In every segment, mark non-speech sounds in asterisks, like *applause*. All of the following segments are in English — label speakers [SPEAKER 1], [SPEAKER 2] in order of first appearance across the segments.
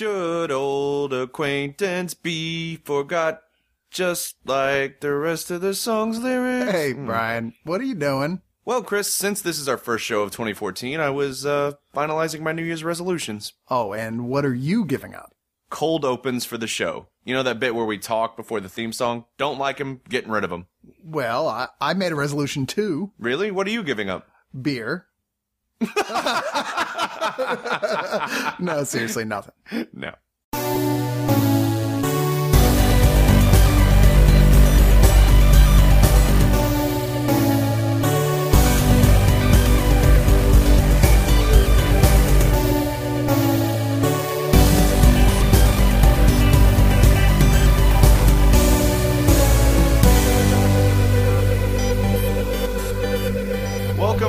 [SPEAKER 1] should old acquaintance be forgot just like the rest of the song's lyrics?
[SPEAKER 2] Hey. Brian, what are you doing?
[SPEAKER 1] Well, Chris, since this is our first show of 2014, I was uh, finalizing my New Year's resolutions.
[SPEAKER 2] Oh, and what are you giving up?
[SPEAKER 1] Cold opens for the show. You know that bit where we talk before the theme song? Don't like him, getting rid of him.
[SPEAKER 2] Well, I, I made a resolution too.
[SPEAKER 1] Really? What are you giving up?
[SPEAKER 2] Beer. *laughs* *laughs* no, seriously, nothing.
[SPEAKER 1] No.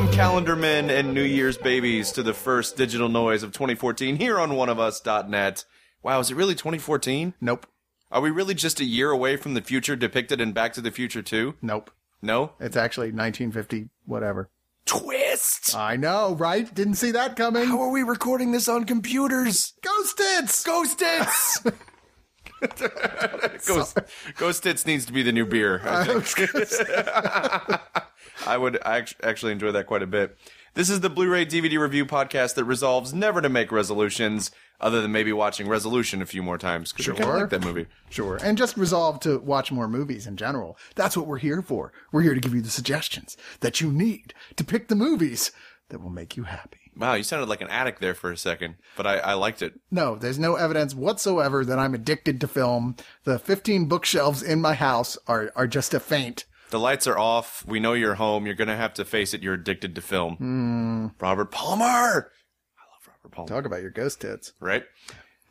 [SPEAKER 1] Welcome, calendar men and New Year's babies, to the first digital noise of 2014 here on oneofus.net. Wow, is it really 2014?
[SPEAKER 2] Nope.
[SPEAKER 1] Are we really just a year away from the future depicted in Back to the Future 2?
[SPEAKER 2] Nope.
[SPEAKER 1] No?
[SPEAKER 2] It's actually 1950, whatever.
[SPEAKER 1] Twist!
[SPEAKER 2] I know, right? Didn't see that coming.
[SPEAKER 1] How are we recording this on computers? *laughs*
[SPEAKER 2] Ghost tits!
[SPEAKER 1] Ghost Hits! Ghost, Ghost Hits needs to be the new beer. I, think. I *laughs* would actually enjoy that quite a bit. This is the Blu-ray DVD review podcast that resolves never to make resolutions, other than maybe watching Resolution a few more times because I
[SPEAKER 2] Sure.
[SPEAKER 1] like that movie.
[SPEAKER 2] Sure. And just resolve to watch more movies in general. That's what we're here for. We're here to give you the suggestions that you need to pick the movies that will make you happy.
[SPEAKER 1] Wow, you sounded like an addict there for a second, but I, I liked it.
[SPEAKER 2] No, there's no evidence whatsoever that I'm addicted to film. The 15 bookshelves in my house are, are just a feint.
[SPEAKER 1] The lights are off. We know you're home. You're gonna have to face it. You're addicted to film. Robert Palmer. I love Robert Palmer.
[SPEAKER 2] Talk about your ghost tits.
[SPEAKER 1] right?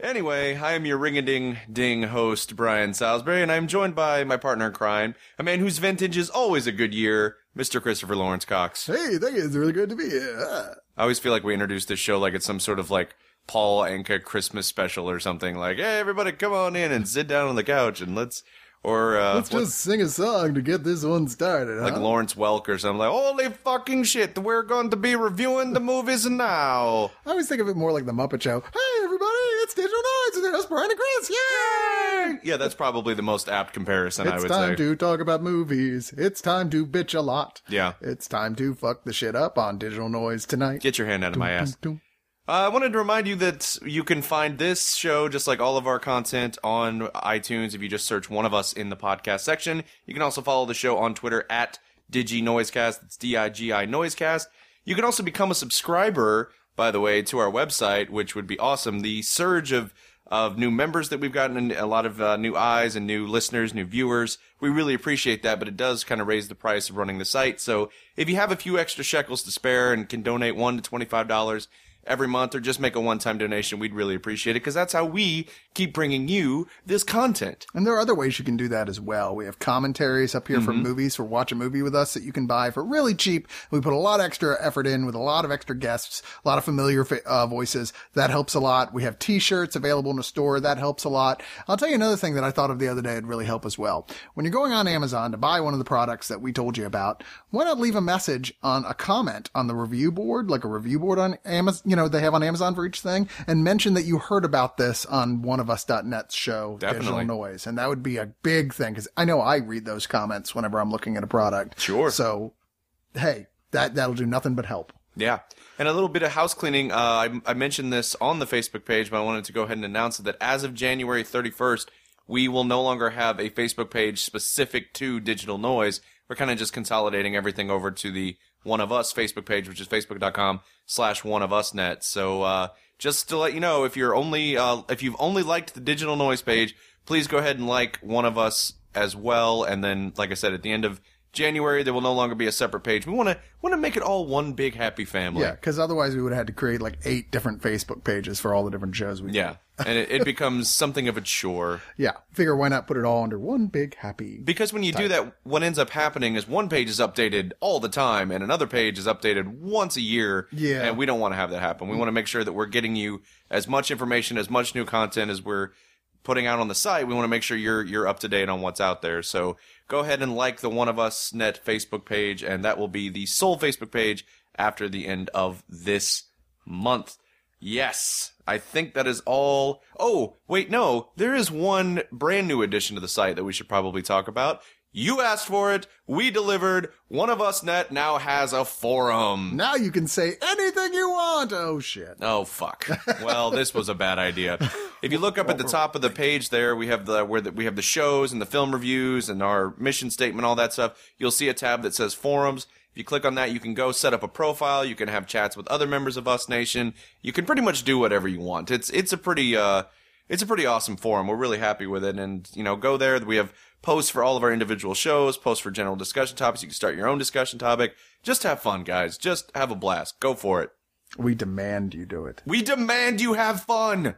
[SPEAKER 1] Anyway, I am your ring-a-ding ding host, Brian Salisbury, and I'm joined by my partner in crime, a man whose vintage is always a good year, Mr. Christopher Lawrence Cox.
[SPEAKER 2] Hey, thank you. It's really good to be here. Ah.
[SPEAKER 1] I always feel like we introduce this show like it's some sort of like Paul Anka Christmas special or something. Like, hey, everybody, come on in and sit down on the couch and let's, or uh,
[SPEAKER 2] Let's
[SPEAKER 1] what-
[SPEAKER 2] just sing a song to get this one started,
[SPEAKER 1] like
[SPEAKER 2] huh?
[SPEAKER 1] Lawrence Welk or something. Like, holy fucking shit, we're going to be reviewing the movies now.
[SPEAKER 2] I always think of it more like the Muppet Show. Hey, everybody, it's Digital Noise and there's Brian and Chris. Yay!
[SPEAKER 1] Yeah, that's probably the most apt comparison. I would.
[SPEAKER 2] It's time
[SPEAKER 1] say.
[SPEAKER 2] to talk about movies. It's time to bitch a lot.
[SPEAKER 1] Yeah.
[SPEAKER 2] It's time to fuck the shit up on Digital Noise tonight.
[SPEAKER 1] Get your hand out of my ass. I wanted to remind you that you can find this show, just like all of our content, on iTunes if you just search one of us in the podcast section. You can also follow the show on Twitter at DigiNoisecast. It's D-I-G-I Noisecast. You can also become a subscriber, by the way, to our website, which would be awesome. The surge of of new members that we've gotten and a lot of uh, new eyes and new listeners, new viewers. We really appreciate that, but it does kind of raise the price of running the site. So if you have a few extra shekels to spare and can donate one to twenty-five dollars every month or just make a one-time donation, we'd really appreciate it because that's how we keep bringing you this content.
[SPEAKER 2] And there are other ways you can do that as well. We have commentaries up here
[SPEAKER 1] Mm-hmm.
[SPEAKER 2] movies for watch a movie with us that you can buy for really cheap. We put a lot of extra effort in with a lot of extra guests, a lot of familiar uh, voices. That helps a lot. We have t-shirts available in the store. That helps a lot. I'll tell you another thing that I thought of the other day would really help as well. When you're going on Amazon to buy one of the products that we told you about, why not leave a message on a comment on the review board, like a review board on Amazon, you know, they have on Amazon for each thing and mention that you heard about this on one of oneofus.net's show,
[SPEAKER 1] Definitely.
[SPEAKER 2] Digital Noise. And that would be a big thing because I know I read those comments whenever I'm looking at a product.
[SPEAKER 1] Sure.
[SPEAKER 2] So, hey, that, that'll do nothing but help.
[SPEAKER 1] Yeah. And a little bit of house cleaning. Uh, I, I mentioned this on the Facebook page, but I wanted to go ahead and announce it that as of January 31st, we will no longer have a Facebook page specific to digital noise. We're kind of just consolidating everything over to the One of Us Facebook page, which is facebook.com slash one of us net. So, uh, just to let you know, if you're only, uh, if you've only liked the digital noise page, please go ahead and like one of us as well. And then, like I said, at the end of January, there will no longer be a separate page. We want to, want to make it all one big happy family.
[SPEAKER 2] Yeah, because otherwise we would have had to create like eight different Facebook pages for all the different shows we
[SPEAKER 1] Yeah. and it, it *laughs* becomes something of a chore.
[SPEAKER 2] Yeah. Figure why not put it all under one big happy.
[SPEAKER 1] Because when you do that, what ends up happening is one page is updated all the time and another page is updated once a year.
[SPEAKER 2] Yeah.
[SPEAKER 1] And we don't want to have that happen. We mm. want to make sure that we're getting you as much information, as much new content as we're putting out on the site. We want to make sure you're you're up to date on what's out there. So go ahead and like the One of Us Net Facebook page, and that will be the sole Facebook page after the end of this month. Yes, I think that is all. Oh, wait, no. There is one brand new addition to the site that we should probably talk about. You asked for it. We delivered. One of us net now has a forum.
[SPEAKER 2] Now you can say anything you want. Oh shit.
[SPEAKER 1] Oh fuck. Well, *laughs* this was a bad idea. If you look up at the top of the page there, we have the where the, we have the shows and the film reviews and our mission statement, all that stuff. You'll see a tab that says forums. If you click on that, you can go set up a profile. You can have chats with other members of Us Nation. You can pretty much do whatever you want. It's it's a pretty uh it's a pretty awesome forum. We're really happy with it, and you know, go there. We have posts for all of our individual shows, posts for general discussion topics. You can start your own discussion topic. Just have fun, guys. Just have a blast. Go for it.
[SPEAKER 2] We demand you do it.
[SPEAKER 1] We demand you have fun.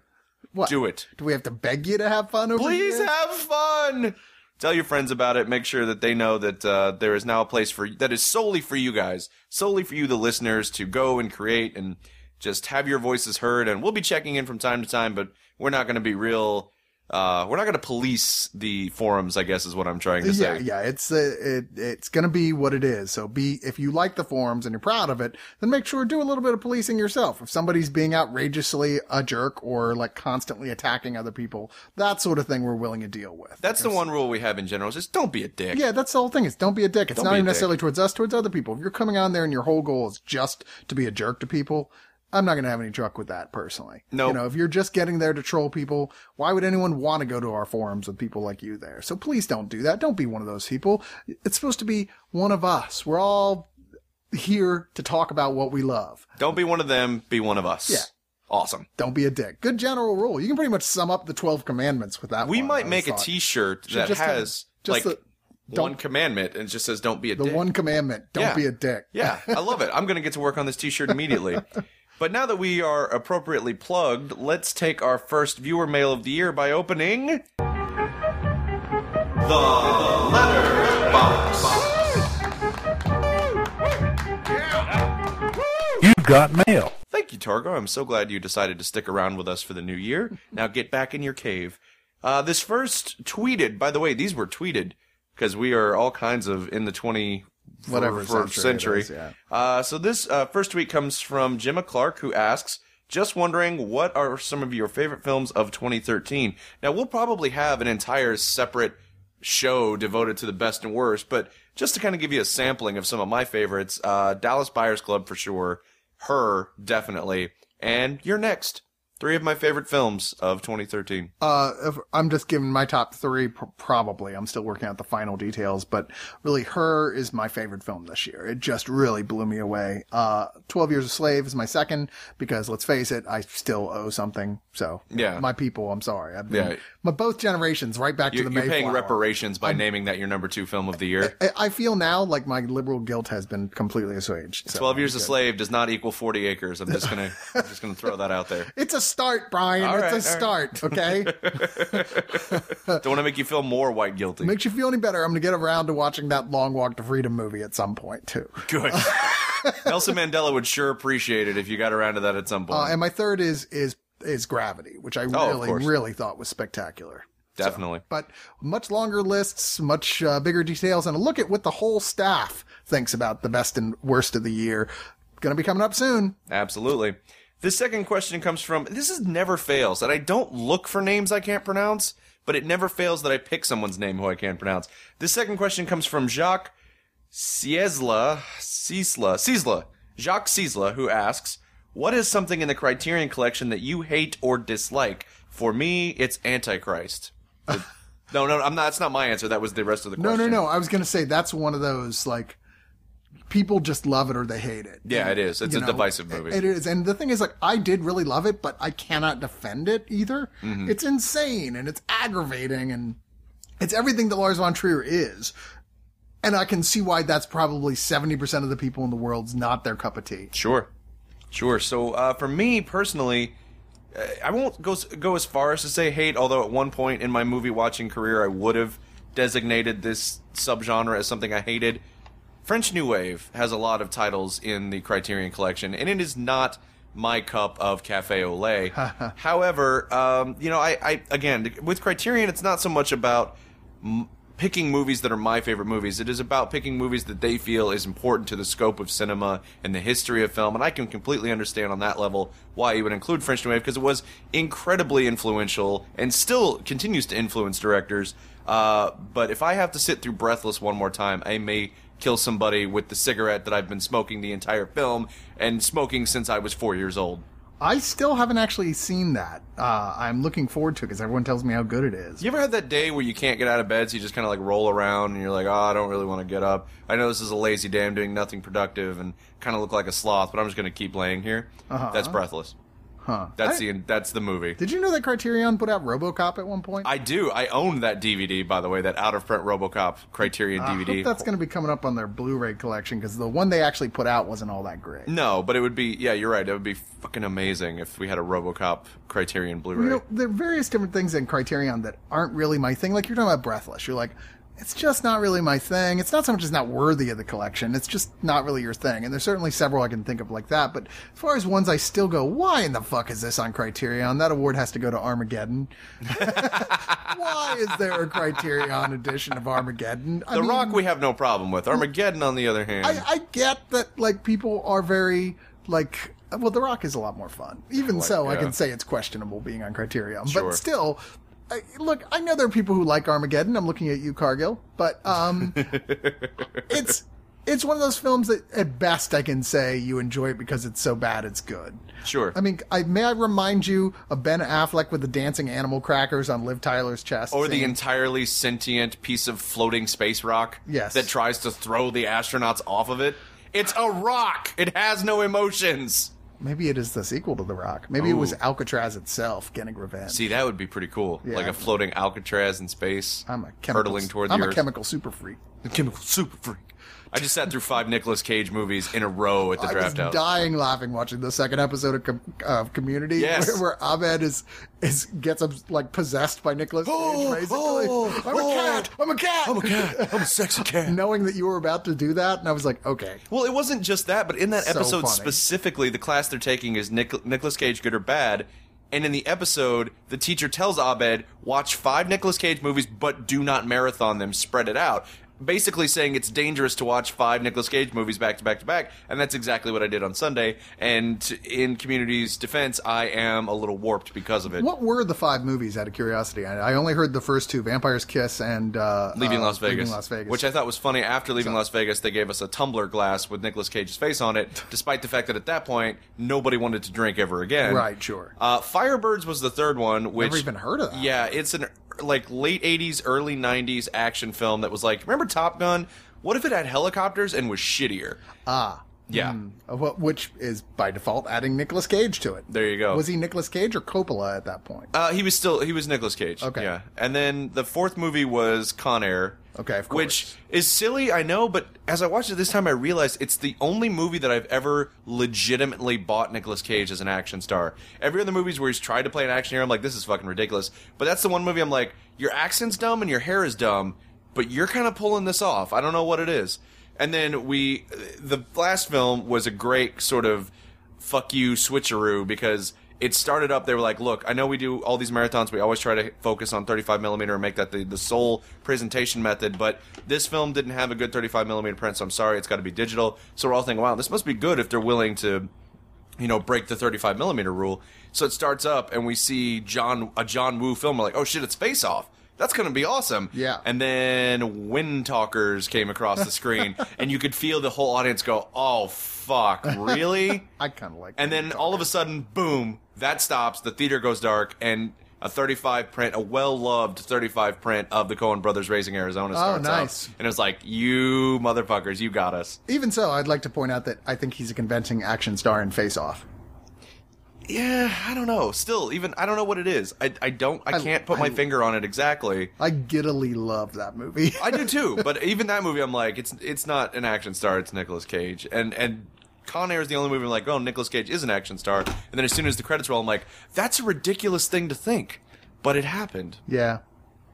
[SPEAKER 2] What?
[SPEAKER 1] Do it.
[SPEAKER 2] Do we have to beg you to have fun over
[SPEAKER 1] Please
[SPEAKER 2] here?
[SPEAKER 1] have fun. Tell your friends about it. Make sure that they know that uh, there is now a place for that is solely for you guys, solely for you, the listeners, to go and create and just have your voices heard. And we'll be checking in from time to time, but we're not going to be real. Uh, we're not going to police the forums. I guess is what I'm trying to
[SPEAKER 2] Yeah,
[SPEAKER 1] say.
[SPEAKER 2] yeah, it's uh, it, it's going to be what it is. So be if you like the forums and you're proud of it, then make sure to do a little bit of policing yourself. If somebody's being outrageously a jerk or like constantly attacking other people, that sort of thing we're willing to deal with.
[SPEAKER 1] That's the one rule we have in general. Is just don't be a dick.
[SPEAKER 2] Yeah, that's the whole thing. Is don't be a dick. It's
[SPEAKER 1] Don't
[SPEAKER 2] not even necessarily towards us, towards other people. If you're coming on there and your whole goal is just to be a jerk to people, I'm not going to have any truck with that personally.
[SPEAKER 1] Nope.
[SPEAKER 2] You know, if you're just getting there to troll people, why would anyone want to go to our forums with people like you there? So please don't do that. Don't be one of those people. It's supposed to be one of us. We're all here to talk about what we love.
[SPEAKER 1] Don't be one of them. Be one of us.
[SPEAKER 2] Yeah.
[SPEAKER 1] Awesome.
[SPEAKER 2] Don't be a dick. Good general rule. You can pretty much sum up the 12 commandments with that
[SPEAKER 1] We
[SPEAKER 2] one,
[SPEAKER 1] might make a. T-shirt that
[SPEAKER 2] just,
[SPEAKER 1] has
[SPEAKER 2] just
[SPEAKER 1] like
[SPEAKER 2] the-
[SPEAKER 1] one commandment and it just says "Don't be a
[SPEAKER 2] The
[SPEAKER 1] dick."
[SPEAKER 2] The one commandment. Don't
[SPEAKER 1] Yeah.
[SPEAKER 2] be a dick.
[SPEAKER 1] Yeah, I love *laughs* it. I'm going to get to work on this t-shirt immediately. But now that we are appropriately plugged, let's take our first viewer mail of the year by opening the letter box.
[SPEAKER 3] You've got mail.
[SPEAKER 1] Thank you, Targo. I'm so glad you decided to stick around with us for the new year. Now get back in your cave. Uh, this first tweeted, by the way, these were tweeted because we are all kinds of in the 20
[SPEAKER 2] Whatever
[SPEAKER 1] for,
[SPEAKER 2] century is, yeah.
[SPEAKER 1] Uh, so this uh, first tweet comes from Gemma Clark, who asks, "Just wondering, what are some of your favorite films of 2013?" Now we'll probably have an entire separate show devoted to the best and worst, but just to kind of give you a sampling of some of my favorites, uh, Dallas Buyers Club for sure, Her definitely, and You're Next. Three of my favorite films of 2013.
[SPEAKER 2] Uh, I'm just giving my top three, probably. I'm still working out the final details, but really, Her is my favorite film this year. It just really blew me away. Uh, 12 Years a Slave is my second, because let's face it, I still owe something. So,
[SPEAKER 1] Yeah.
[SPEAKER 2] my people, I'm sorry. I've been,
[SPEAKER 1] Yeah.
[SPEAKER 2] My both generations, right back
[SPEAKER 1] You're,
[SPEAKER 2] to the
[SPEAKER 1] you're paying reparations by naming that your number two film of the year.
[SPEAKER 2] I- I feel now like my liberal guilt has been completely assuaged. So
[SPEAKER 1] 12 years a slave does not equal 40 acres. I'm just gonna, *laughs* I'm just gonna throw that out there.
[SPEAKER 2] It's a start, Brian.
[SPEAKER 1] All
[SPEAKER 2] it's
[SPEAKER 1] right,
[SPEAKER 2] a start, okay? *laughs*
[SPEAKER 1] Don't want to make you feel more white guilty.
[SPEAKER 2] Makes you feel any better. I'm going to get around to watching that Long Walk to Freedom movie at some point, too.
[SPEAKER 1] Good. *laughs* Nelson Mandela would sure appreciate it if you got around to that at some point.
[SPEAKER 2] Uh, and my third is is is Gravity, which I
[SPEAKER 1] Oh,
[SPEAKER 2] really really thought was spectacular.
[SPEAKER 1] Definitely.
[SPEAKER 2] But much longer lists, much uh, bigger details, and a look at what the whole staff thinks about the best and worst of the year. Going to be coming up soon.
[SPEAKER 1] Absolutely. This second question comes from this is never fails that I don't look for names I can't pronounce, but it never fails that I pick someone's name who I can't pronounce. This second question comes from Jacques Ciesla, Ciesla, Ciesla, Jacques Ciesla, who asks, "What is something in the Criterion Collection that you hate or dislike?" For me, it's Antichrist. *laughs* No, no, I'm not. That's not my answer. That was the rest of the
[SPEAKER 2] No,
[SPEAKER 1] question.
[SPEAKER 2] no, no. I was going to say that's one of those like people just love it or they hate it.
[SPEAKER 1] Yeah, it is. It's
[SPEAKER 2] You
[SPEAKER 1] a
[SPEAKER 2] know,
[SPEAKER 1] divisive movie.
[SPEAKER 2] It is. And the thing is, like, I did really love it, but I cannot defend it either.
[SPEAKER 1] Mm-hmm.
[SPEAKER 2] It's insane and it's aggravating and it's everything that Lars von Trier is. And I can see why that's probably 70% of the people in the world's not their cup of tea.
[SPEAKER 1] Sure, sure. So uh, for me personally, uh, I won't go go as far as to say hate. Although at one point in my movie watching career, I would have designated this subgenre as something I hated. French New Wave has a lot of titles in the Criterion Collection, and it is not my cup of cafe au lait. *laughs* However, um, you know, I, I again with Criterion, it's not so much about m- picking movies that are my favorite movies. It is about picking movies that they feel is important to the scope of cinema and the history of film. And I can completely understand on that level why you would include French New Wave because it was incredibly influential and still continues to influence directors. Uh, but if I have to sit through Breathless one more time, I may kill somebody with the cigarette that I've been smoking the entire film and smoking since I was four years old.
[SPEAKER 2] I still haven't actually seen that. Uh, I'm looking forward to it because everyone tells me how good it is.
[SPEAKER 1] You ever had that day where you can't get out of bed, so you just kind of like roll around and you're like, oh, I don't really want to get up. I know this is a lazy day, I'm doing nothing productive and kind of look like a sloth, but I'm just going to keep laying here.
[SPEAKER 2] Uh-huh.
[SPEAKER 1] That's Breathless.
[SPEAKER 2] Huh.
[SPEAKER 1] That's
[SPEAKER 2] I-
[SPEAKER 1] the that's the movie.
[SPEAKER 2] Did you know that Criterion put out RoboCop at one point?
[SPEAKER 1] I do. I own that DVD, by the way, that out of print RoboCop Criterion
[SPEAKER 2] I
[SPEAKER 1] DVD.
[SPEAKER 2] hope that's going to be coming up on their Blu-ray collection because the one they actually put out wasn't all that great.
[SPEAKER 1] no, but it would be. Yeah, you're right. It would be fucking amazing if we had a RoboCop Criterion Blu-ray.
[SPEAKER 2] You know, there are various different things in Criterion that aren't really my thing. Like you're talking about Breathless. You're like, it's just not really my thing. It's not so much as not worthy of the collection. It's just not really your thing. And there's certainly several I can think of like that. But as far as ones I still go, why in the fuck is this on Criterion? That award has to go to Armageddon. *laughs* why is there a Criterion edition of Armageddon? I
[SPEAKER 1] the
[SPEAKER 2] mean,
[SPEAKER 1] Rock, we have no problem with. Armageddon, on the other hand,
[SPEAKER 2] I, I get that like people are very like well the rock is a lot more fun even
[SPEAKER 1] Like,
[SPEAKER 2] so i can say it's questionable being on criterion
[SPEAKER 1] Sure.
[SPEAKER 2] but still I, look i know there are people who like armageddon i'm looking at you cargill but um *laughs* it's it's one of those films that at best i can say you enjoy it because it's so bad it's good
[SPEAKER 1] sure.
[SPEAKER 2] I mean, I, may I remind you of Ben Affleck with the dancing animal crackers on Liv Tyler's chest?
[SPEAKER 1] or the entirely sentient piece of floating space rock
[SPEAKER 2] Yes.
[SPEAKER 1] that tries to throw the astronauts off of it. It's a rock. It has no emotions.
[SPEAKER 2] Maybe it is the sequel to The Rock. Maybe it was Alcatraz itself getting revenge.
[SPEAKER 1] See, that would be pretty cool.
[SPEAKER 2] Yeah.
[SPEAKER 1] Like a floating Alcatraz in space,
[SPEAKER 2] I'm a chemical,
[SPEAKER 1] hurtling toward the
[SPEAKER 2] I'm a
[SPEAKER 1] Earth.
[SPEAKER 2] chemical super freak.
[SPEAKER 1] A chemical super freak. I just sat through five Nicolas Cage movies in a row at the
[SPEAKER 2] I was
[SPEAKER 1] house.
[SPEAKER 2] dying laughing watching the second episode of, Com- of Community,
[SPEAKER 1] Yes.
[SPEAKER 2] where, where Abed is is gets like possessed by Nicolas Cage.
[SPEAKER 1] Oh, *gasps*
[SPEAKER 2] basically,
[SPEAKER 1] oh,
[SPEAKER 2] I'm a
[SPEAKER 1] oh.
[SPEAKER 2] cat. I'm a cat.
[SPEAKER 1] I'm a cat. I'm a sexy cat. *laughs*
[SPEAKER 2] Knowing that you were about to do that, and I was like, okay,
[SPEAKER 1] Well, it wasn't just that, but in that
[SPEAKER 2] So
[SPEAKER 1] episode
[SPEAKER 2] funny.
[SPEAKER 1] specifically, the class they're taking is Nic- Nicolas Cage, good or bad. And in the episode, the teacher tells Abed, watch five Nicolas Cage movies, but do not marathon them, spread it out. Basically saying it's dangerous to watch five Nicolas Cage movies back to back to back, and that's exactly what I did on Sunday. And in Community's defense, I am a little warped because of it.
[SPEAKER 2] what were the five movies? Out of curiosity, I, I only heard the first two: Vampire's Kiss and uh,
[SPEAKER 1] Leaving
[SPEAKER 2] uh,
[SPEAKER 1] Las Vegas.
[SPEAKER 2] Leaving Las Vegas.
[SPEAKER 1] Which I thought was funny. After leaving Las Vegas, they gave us a tumbler glass with Nicolas Cage's face on it, *laughs* despite the fact that at that point, nobody wanted to drink ever again.
[SPEAKER 2] Right, sure.
[SPEAKER 1] Uh, Firebirds was the third one, which.
[SPEAKER 2] Never even heard of that.
[SPEAKER 1] Yeah, it's an like late 80s, early 90s action film that was like, remember Top Gun? What if it had helicopters and was shittier?
[SPEAKER 2] ah,
[SPEAKER 1] Yeah.
[SPEAKER 2] Wh- which is by default adding Nicolas Cage to it.
[SPEAKER 1] There you go.
[SPEAKER 2] Was he Nicolas Cage or Coppola at that point?
[SPEAKER 1] Uh, he was still he was Nicolas Cage.
[SPEAKER 2] Okay.
[SPEAKER 1] Yeah. And then the fourth movie was Con Air.
[SPEAKER 2] Okay, of course.
[SPEAKER 1] Which is silly, I know, but as I watched it this time, I realized it's the only movie that I've ever legitimately bought Nicolas Cage as an action star. Every other movies where he's tried to play an action hero, I'm like, this is fucking ridiculous. But that's the one movie I'm like, your accent's dumb and your hair is dumb, but you're kind of pulling this off. I don't know what it is. And then we, the last film was a great sort of fuck you switcheroo because it started up they were like look i know we do all these marathons we always try to focus on 35 millimeter and make that the, the sole presentation method but this film didn't have a good 35 millimeter print so i'm sorry it's got to be digital. So we're all thinking wow this must be good if they're willing to you know break the 35 millimeter rule. So it starts up and we see john a john woo film we're like oh shit it's face off that's going to be awesome.
[SPEAKER 2] Yeah.
[SPEAKER 1] And then Windtalkers came across the screen, *laughs* and you could feel the whole audience go, "Oh fuck, really?" *laughs*
[SPEAKER 2] I kind of like.
[SPEAKER 1] And then all of a sudden, boom, that stops. The theater goes dark, and a 35 print, a well loved 35 print of the Coen Brothers Raising Arizona oh, starts.
[SPEAKER 2] Oh, nice.
[SPEAKER 1] And it's like, you motherfuckers, you got us.
[SPEAKER 2] Even so, I'd like to point out that I think he's a convincing action star in Face Off.
[SPEAKER 1] Yeah, I don't know. Still, even I don't know what it is. I, I don't. I,
[SPEAKER 2] I-
[SPEAKER 1] can't put my finger on it exactly.
[SPEAKER 2] I giddily love that movie.
[SPEAKER 1] I do too, *laughs* but even that movie, I'm like, it's it's not an action star. It's Nicolas Cage, and and Con Air is the only movie I'm like, oh, Nicolas Cage is an action star. And then as soon as the credits roll, I'm like, that's a ridiculous thing to think, but it happened.
[SPEAKER 2] yeah.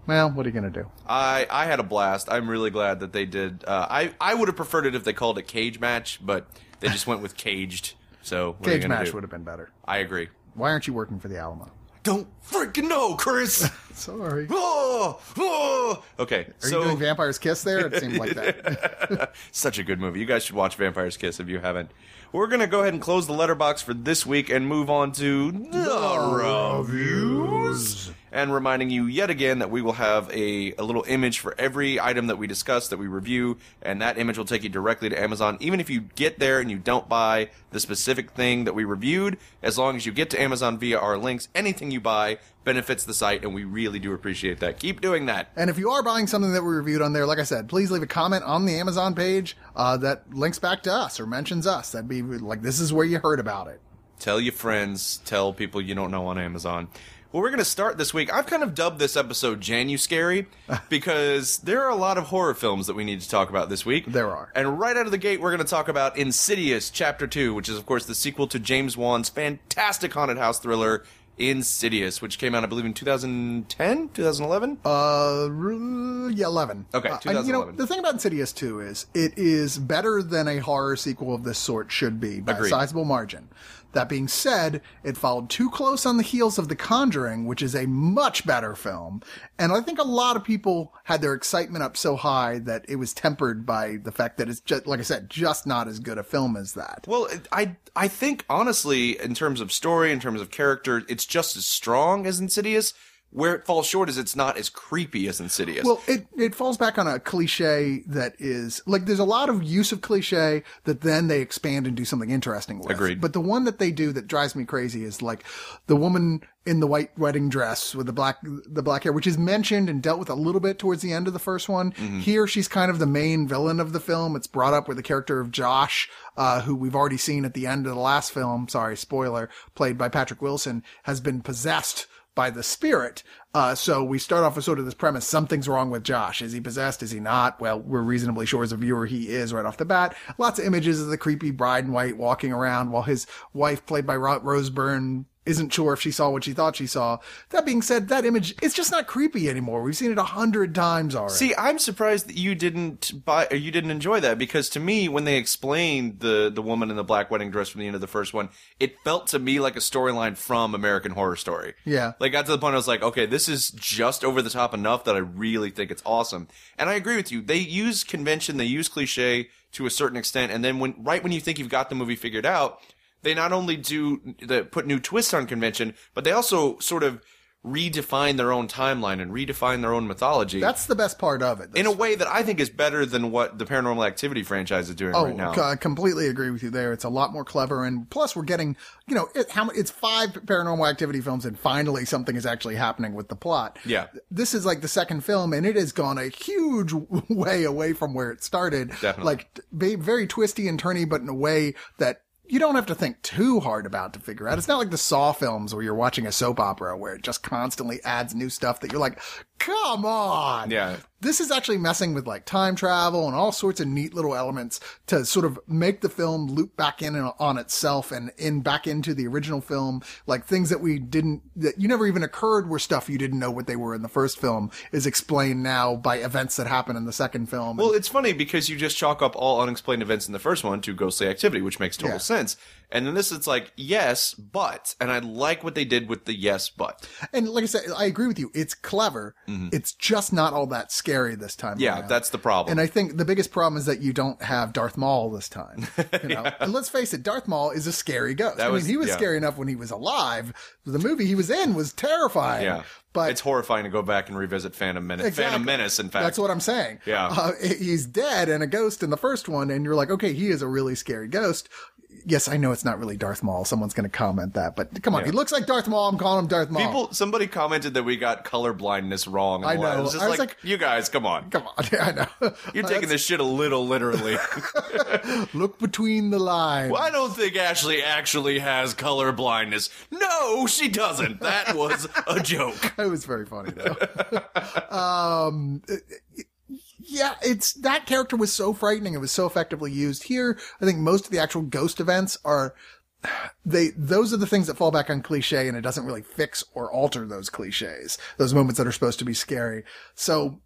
[SPEAKER 2] Well, what are you gonna do?
[SPEAKER 1] I I had a blast. I'm really glad that they did. Uh, I I would have preferred it if they called it cage match, but they just went with caged. So what are you
[SPEAKER 2] Cage match
[SPEAKER 1] do?
[SPEAKER 2] would have been better.
[SPEAKER 1] I agree.
[SPEAKER 2] Why aren't you working for the Alamo?
[SPEAKER 1] Don't freaking know, Chris. *laughs*
[SPEAKER 2] Sorry.
[SPEAKER 1] Oh, *laughs* oh. Okay,
[SPEAKER 2] Are
[SPEAKER 1] so
[SPEAKER 2] you doing Vampire's Kiss there? It seemed like that. *laughs* *laughs*
[SPEAKER 1] Such a good movie. You guys should watch Vampire's Kiss if you haven't. We're gonna go ahead and close the letterbox for this week and move on to the reviews. And reminding you yet again that we will have a, a little image for every item that we discuss that we review, and that image will take you directly to Amazon. Even if you get there and you don't buy the specific thing that we reviewed, as long as you get to Amazon via our links, anything you buy benefits the site, and we really do appreciate that. Keep doing that.
[SPEAKER 2] And if you are buying something that we reviewed on there, like I said, please leave a comment on the Amazon page uh, that links back to us or mentions us. That'd be like, this is where you heard about it.
[SPEAKER 1] Tell your friends, tell people you don't know on Amazon. Well, we're going to start this week. I've kind of dubbed this episode Janu Scary *laughs* because there are a lot of horror films that we need to talk about this week.
[SPEAKER 2] There are.
[SPEAKER 1] And right out of the gate, we're going to talk about Insidious Chapter 2, which is, of course, the sequel to James Wan's fantastic haunted house thriller, Insidious, which came out, I believe, in 2010, 2011?
[SPEAKER 2] Uh, yeah, 11.
[SPEAKER 1] Okay,
[SPEAKER 2] Uh, and, you know, the thing about Insidious 2 is it is better than a horror sequel of this sort should be by
[SPEAKER 1] Agreed.
[SPEAKER 2] a sizable margin. That being said, it followed too close on the heels of The Conjuring, which is a much better film. And I think a lot of people had their excitement up so high that it was tempered by the fact that it's just, like I said, just not as good a film as that.
[SPEAKER 1] Well, I I think honestly, in terms of story, in terms of character, it's just as strong as Insidious. Where it falls short is it's not as creepy as Insidious.
[SPEAKER 2] Well, it, it falls back on a cliche that is like there's a lot of use of cliche that then they expand and do something interesting with.
[SPEAKER 1] Agreed.
[SPEAKER 2] But the one that they do that drives me crazy is like the woman in the white wedding dress with the black the black hair, which is mentioned and dealt with a little bit towards the end of the first one. Here, she's kind of the main villain of the film. It's brought up with the character of Josh, uh, who we've already seen at the end of the last film. Sorry, spoiler. Played by Patrick Wilson, has been possessed by the spirit. Uh, so we start off with sort of this premise: something's wrong with Josh. Is he possessed? Is he not? Well, we're reasonably sure as a viewer he is right off the bat. Lots of images of the creepy bride in white walking around while his wife, played by Rose Byrne, isn't sure if she saw what she thought she saw. That being said, that image it's just not creepy anymore. We've seen it a hundred times already.
[SPEAKER 1] See, I'm surprised that you didn't buy or you didn't enjoy that because to me, when they explained the the woman in the black wedding dress from the end of the first one, it felt to me like a storyline from American Horror Story.
[SPEAKER 2] Yeah.
[SPEAKER 1] like got to the point I was like, okay, this is just over the top enough that I really think it's awesome. And I agree with you. They use convention, they use cliche to a certain extent, and then when right when you think you've got the movie figured out, they not only do the put new twists on convention, but they also sort of redefine their own timeline and redefine their own mythology
[SPEAKER 2] That's the best part of it.
[SPEAKER 1] in a way that I think is better than what the Paranormal Activity franchise is doing
[SPEAKER 2] Oh,
[SPEAKER 1] right now.
[SPEAKER 2] I completely agree with you there. It's a lot more clever, and plus we're getting, you know, it, how it's five Paranormal Activity films, and finally something is actually happening with the plot.
[SPEAKER 1] Yeah.
[SPEAKER 2] this is like the second film, and it has gone a huge *laughs* way away from where it started.
[SPEAKER 1] Definitely.
[SPEAKER 2] like very twisty and turny, but in a way that. You don't have to think too hard about to figure out. It's not like the Saw films where you're watching a soap opera where it just constantly adds new stuff that you're like, come on.
[SPEAKER 1] Yeah.
[SPEAKER 2] This is actually messing with like time travel and all sorts of neat little elements to sort of make the film loop back in and on itself and in back into the original film. Like things that we didn't, that you never even occurred were stuff you didn't know what they were in the first film is explained now by events that happen in the second film.
[SPEAKER 1] Well, it's funny because you just chalk up all unexplained events in the first one to ghostly activity, which makes total
[SPEAKER 2] Yeah.
[SPEAKER 1] sense. And then this, it's like, yes, but. And I like what they did with the yes, but.
[SPEAKER 2] and like I said, I agree with you. It's clever. It's just not all that scary this time.
[SPEAKER 1] Mm-hmm. Yeah,
[SPEAKER 2] around.
[SPEAKER 1] that's the problem.
[SPEAKER 2] And I think the biggest problem is that you don't have Darth Maul this time. *laughs* You know? And let's face it, Darth Maul is a scary ghost.
[SPEAKER 1] That
[SPEAKER 2] I
[SPEAKER 1] was-
[SPEAKER 2] mean, he was
[SPEAKER 1] yeah.
[SPEAKER 2] scary enough when he was alive. The movie he was in was terrifying.
[SPEAKER 1] yeah.
[SPEAKER 2] But
[SPEAKER 1] it's horrifying to go back and revisit Phantom Menace. Phantom Menace, in fact.
[SPEAKER 2] That's what I'm saying.
[SPEAKER 1] Yeah.
[SPEAKER 2] Uh, he's dead and a ghost in the first one, and you're like, okay, he is a really scary ghost. Yes, I know it's not really Darth Maul. Someone's going to comment that, but come on,
[SPEAKER 1] Yeah.
[SPEAKER 2] he looks like Darth Maul. I'm calling him Darth Maul.
[SPEAKER 1] People, somebody commented that we got color blindness wrong.
[SPEAKER 2] I know.
[SPEAKER 1] It was just
[SPEAKER 2] I was
[SPEAKER 1] like,
[SPEAKER 2] like-
[SPEAKER 1] you guys, come on.
[SPEAKER 2] come on, *laughs* I know.
[SPEAKER 1] You're taking this shit a little literally. *laughs*
[SPEAKER 2] Look between the lines.
[SPEAKER 1] Well, I don't think Ashley actually has color blindness. No, she doesn't. That was a joke. *laughs*
[SPEAKER 2] It was very funny though. um, yeah, it's that character was so frightening. It was so effectively used here. I think most of the actual ghost events are *sighs* they those are the things that fall back on cliche, and it doesn't really fix or alter those cliches. Those moments that are supposed to be scary. So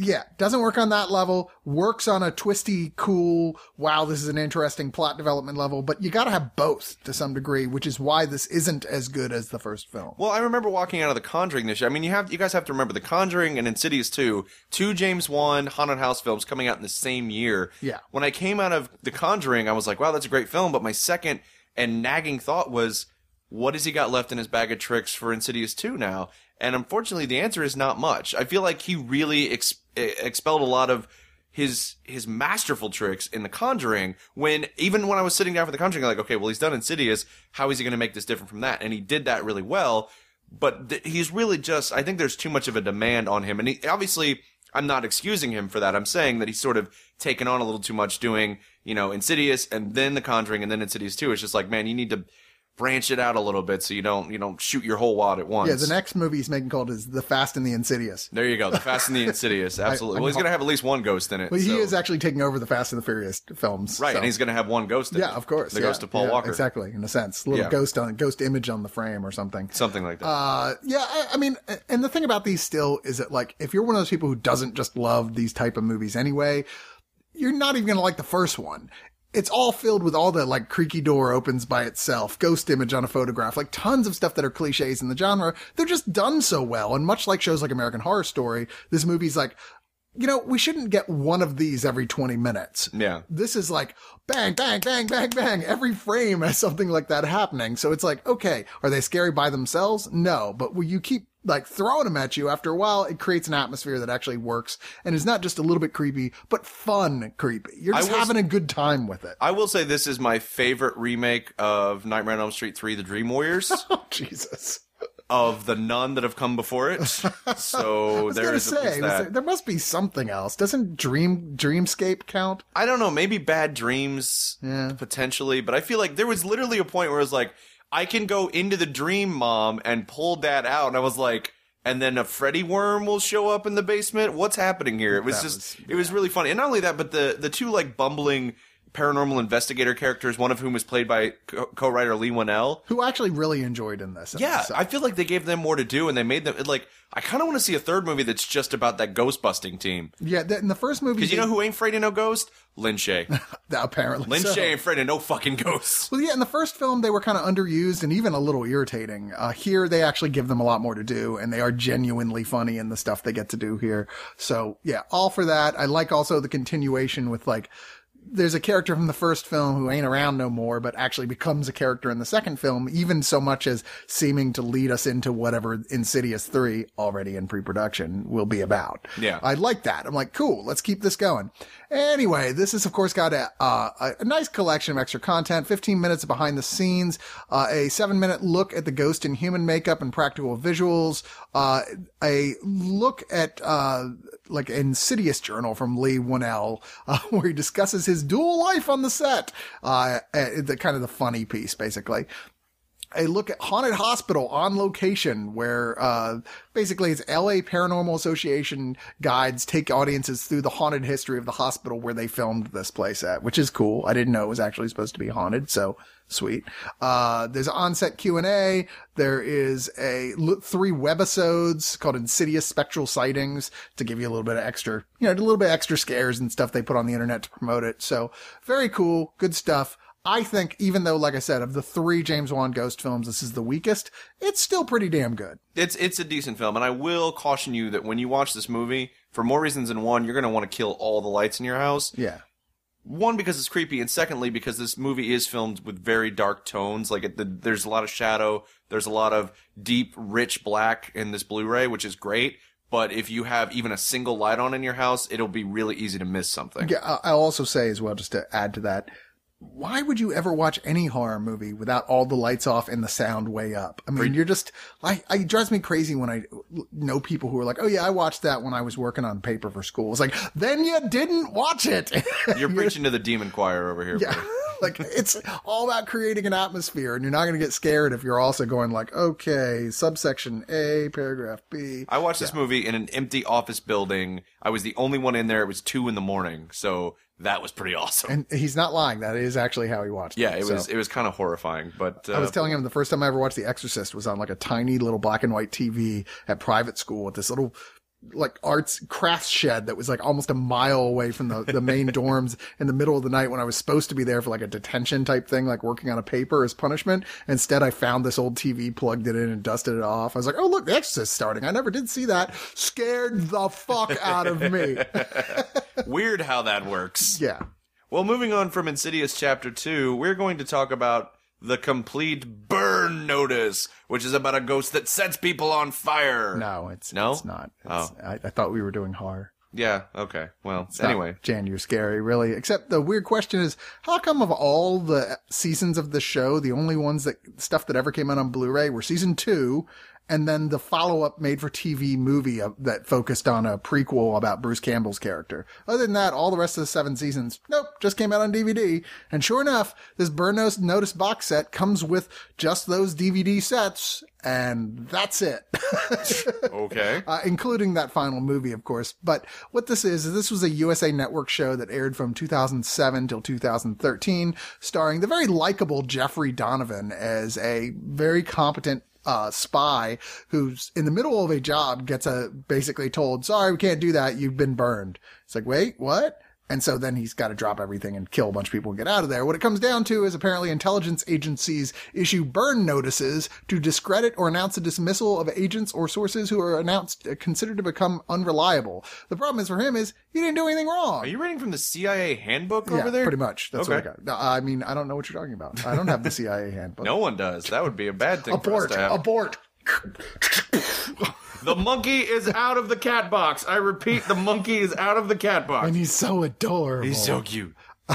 [SPEAKER 2] Yeah, doesn't work on that level. Works on a twisty, cool, wow, this is an interesting plot development level, but you gotta have both to some degree, which is why this isn't as good as the first film.
[SPEAKER 1] Well, I remember walking out of The Conjuring this year. I mean, you have you guys have to remember The Conjuring and Insidious 2, two James Wan haunted house films coming out in the same year.
[SPEAKER 2] Yeah.
[SPEAKER 1] When I came out of The Conjuring, I was like, wow, that's a great film. But my second and nagging thought was, what has he got left in his bag of tricks for Insidious 2 now? And unfortunately, the answer is not much. I feel like he really ex- expelled a lot of his his masterful tricks in The Conjuring. When even when I was sitting down for The Conjuring, like, okay, well, he's done Insidious. How is he going to make this different from that? And he did that really well. But th- he's really just. I think there's too much of a demand on him, and he obviously. I'm not excusing him for that. I'm saying that he's sort of taken on a little too much doing, you know, Insidious and then The Conjuring and then Insidious 2. It's just like, man, you need to branch it out a little bit so you don't you don't shoot your whole wad at once.
[SPEAKER 2] Yeah, the next movie he's making called is The Fast and the Insidious.
[SPEAKER 1] There you go, the Fast and the *laughs* Insidious. Absolutely.
[SPEAKER 2] I
[SPEAKER 1] well, he's gonna have at least one ghost in it.
[SPEAKER 2] Well, he
[SPEAKER 1] so-
[SPEAKER 2] is actually taking over the Fast and the Furious films.
[SPEAKER 1] right,
[SPEAKER 2] so-
[SPEAKER 1] and he's gonna have one ghost. in it.
[SPEAKER 2] yeah,
[SPEAKER 1] it.
[SPEAKER 2] of course.
[SPEAKER 1] the
[SPEAKER 2] yeah,
[SPEAKER 1] ghost of Paul
[SPEAKER 2] yeah,
[SPEAKER 1] Walker,
[SPEAKER 2] Exactly, in a sense, a little
[SPEAKER 1] Yeah.
[SPEAKER 2] ghost on ghost image on the frame or something.
[SPEAKER 1] something like that.
[SPEAKER 2] Uh, yeah, I, I mean, and the thing about these still is that like, if you're one of those people who doesn't just love these type of movies anyway, you're not even gonna like the first one. It's all filled with all the like creaky door opens by itself, ghost image on a photograph, like tons of stuff that are cliches in the genre. They're just done so well. And much like shows like American Horror Story, this movie's like, you know, we shouldn't get one of these every 20 minutes.
[SPEAKER 1] yeah,
[SPEAKER 2] This is like bang, bang, bang, bang, bang. Every frame has something like that happening. So it's like, okay, are they scary by themselves? No, but will you keep like throwing them at you after a while, it creates an atmosphere that actually works and is not just a little bit creepy, but fun creepy. You're just having a good time with it.
[SPEAKER 1] I will say this is my favorite remake of Nightmare on Elm Street 3: The Dream Warriors. *laughs*
[SPEAKER 2] Oh, Jesus.
[SPEAKER 1] of the none that have come before it. *laughs* So
[SPEAKER 2] I was gonna say, there, there must be something else. Doesn't Dream Dreamscape count?
[SPEAKER 1] I don't know, maybe bad dreams
[SPEAKER 2] Yeah.
[SPEAKER 1] potentially, but I feel like there was literally a point where it was like, I can go into the dream mom and pull that out, and I was like, and then a Freddy worm will show up in the basement. What's happening here? It was
[SPEAKER 2] That
[SPEAKER 1] just,
[SPEAKER 2] was-
[SPEAKER 1] it was really funny, and not only that, but the the two like bumbling paranormal investigator characters, one of whom was played by co- co-writer Leigh Whannell.
[SPEAKER 2] Who I actually really enjoyed in this.
[SPEAKER 1] Yeah, I feel like they gave them more to do, and they made them like. I kind of want to see a third movie that's just about that ghost busting team.
[SPEAKER 2] yeah. th- In the first movie,
[SPEAKER 1] Because you know who ain't afraid of no ghost? Lin Shay. *laughs*
[SPEAKER 2] apparently
[SPEAKER 1] Lin
[SPEAKER 2] so.
[SPEAKER 1] Shay ain't afraid of no fucking ghosts. *laughs*
[SPEAKER 2] Well, yeah, in the first film, they were kind of underused and even a little irritating. Uh, here, they actually give them a lot more to do, and they are genuinely funny in the stuff they get to do here. So, yeah, all for that. I like also the continuation with like, there's a character from the first film who ain't around no more, but actually becomes a character in the second film, even so much as seeming to lead us into whatever Insidious 3, already in pre-production, will be about.
[SPEAKER 1] Yeah.
[SPEAKER 2] I like that. I'm like, cool, let's keep this going. Anyway, this has of course got a, uh, a nice collection of extra content, 15 minutes of behind the scenes, uh, a seven minute look at the ghost in human makeup and practical visuals, uh, a look at, uh, like Insidious journal from Leigh Whannell, *laughs* uh, where he discusses his dual life on the set, uh, uh, the kind of the funny piece, basically a look at haunted hospital on location where uh basically it's LA Paranormal Association guides take audiences through the haunted history of the hospital where they filmed this place at which is cool. I didn't know it was actually supposed to be haunted so sweet. Uh there's on-set Q&A There is a three webisodes called Insidious Spectral Sightings to give you a little bit of extra you know a little bit extra scares and stuff they put on the internet to promote it. So very cool good stuff I think even though, like I said, of the three James Wan ghost films, this is the weakest, it's still pretty damn good.
[SPEAKER 1] It's it's a decent film, and I will caution you that when you watch this movie, for more reasons than one, you're going to want to kill all the lights in your house.
[SPEAKER 2] Yeah.
[SPEAKER 1] One because it's creepy, and secondly because this movie is filmed with very dark tones. Like it, the, there's a lot of shadow, there's a lot of deep, rich black in this Blu-ray, which is great. But if you have even a single light on in your house, it'll be really easy to miss something.
[SPEAKER 2] Yeah. I- I'll also say as well, just to add to that, why would you ever watch any horror movie without all the lights off and the sound way up? I mean, you're just like, it drives me crazy when I know people who are like, oh yeah, I watched that when I was working on paper for school. It's like, then you didn't watch it. *laughs*
[SPEAKER 1] You're preaching to the demon choir over here.
[SPEAKER 2] Yeah. *laughs* like it's all about creating an atmosphere and you're not going to get scared if you're also going like, okay, subsection A, paragraph B.
[SPEAKER 1] I watched this movie in an empty office building. I was the only one in there. It was two in the morning, so that was pretty awesome.
[SPEAKER 2] And he's not lying. That is actually how he watched it.
[SPEAKER 1] yeah,
[SPEAKER 2] it.
[SPEAKER 1] it
[SPEAKER 2] So,
[SPEAKER 1] was it was kind of horrifying. But uh,
[SPEAKER 2] I was telling him the first time I ever watched The Exorcist was on like a tiny little black and white TV at private school with this little like arts crafts shed that was like almost a mile away from the, the main *laughs* dorms in the middle of the night when I was supposed to be there for like a detention type thing, like working on a paper as punishment. Instead, I found this old TV, plugged it in and dusted it off. I was like, Oh, look, The Exorcist starting. I never did see that. Scared the fuck out of me. *laughs*
[SPEAKER 1] Weird how that works.
[SPEAKER 2] yeah.
[SPEAKER 1] Well, moving on from Insidious Chapter 2, we're going to talk about the complete burn notice, which is about a ghost that sets people on fire.
[SPEAKER 2] No, it's,
[SPEAKER 1] No?
[SPEAKER 2] it's not. It's,
[SPEAKER 1] Oh.
[SPEAKER 2] I, I thought we were doing horror.
[SPEAKER 1] Yeah, okay. Well,
[SPEAKER 2] not
[SPEAKER 1] anyway.
[SPEAKER 2] Jan, you're scary, really. Except the weird question is, how come of all the seasons of the show, the only ones that stuff that ever came out on Blu-ray were season two, and then the follow-up made-for-TV movie uh, that focused on a prequel about Bruce Campbell's character. Other than that, all the rest of the seven seasons, nope, just came out on DVD. And sure enough, this Burn Notice- Notice box set comes with just those DVD sets, and that's it. *laughs*
[SPEAKER 1] Okay.
[SPEAKER 2] uh, including that final movie, of course. But what this is, is this was a USA Network show that aired from 2007 till 2013, starring the very likable Jeffrey Donovan as a very competent uh, spy who's in the middle of a job gets a basically told, sorry, we can't do that. You've been burned. It's like, wait, what? And so then he's got to drop everything and kill a bunch of people and get out of there. What it comes down to is apparently intelligence agencies issue burn notices to discredit or announce the dismissal of agents or sources who are announced uh, considered to become unreliable. The problem is for him is he didn't do anything wrong.
[SPEAKER 1] Are you reading from the CIA handbook
[SPEAKER 2] yeah,
[SPEAKER 1] over there?
[SPEAKER 2] pretty much. That's what I
[SPEAKER 1] Okay.
[SPEAKER 2] got. I mean, I don't know what you're talking about. I don't have the CIA *laughs* handbook.
[SPEAKER 1] No one does. That would be a bad thing for us
[SPEAKER 2] abort,
[SPEAKER 1] to have.
[SPEAKER 2] abort. *laughs*
[SPEAKER 1] the monkey is out of the cat box. I repeat, the monkey is out of the cat box.
[SPEAKER 2] And he's so adorable.
[SPEAKER 1] He's so cute. *laughs*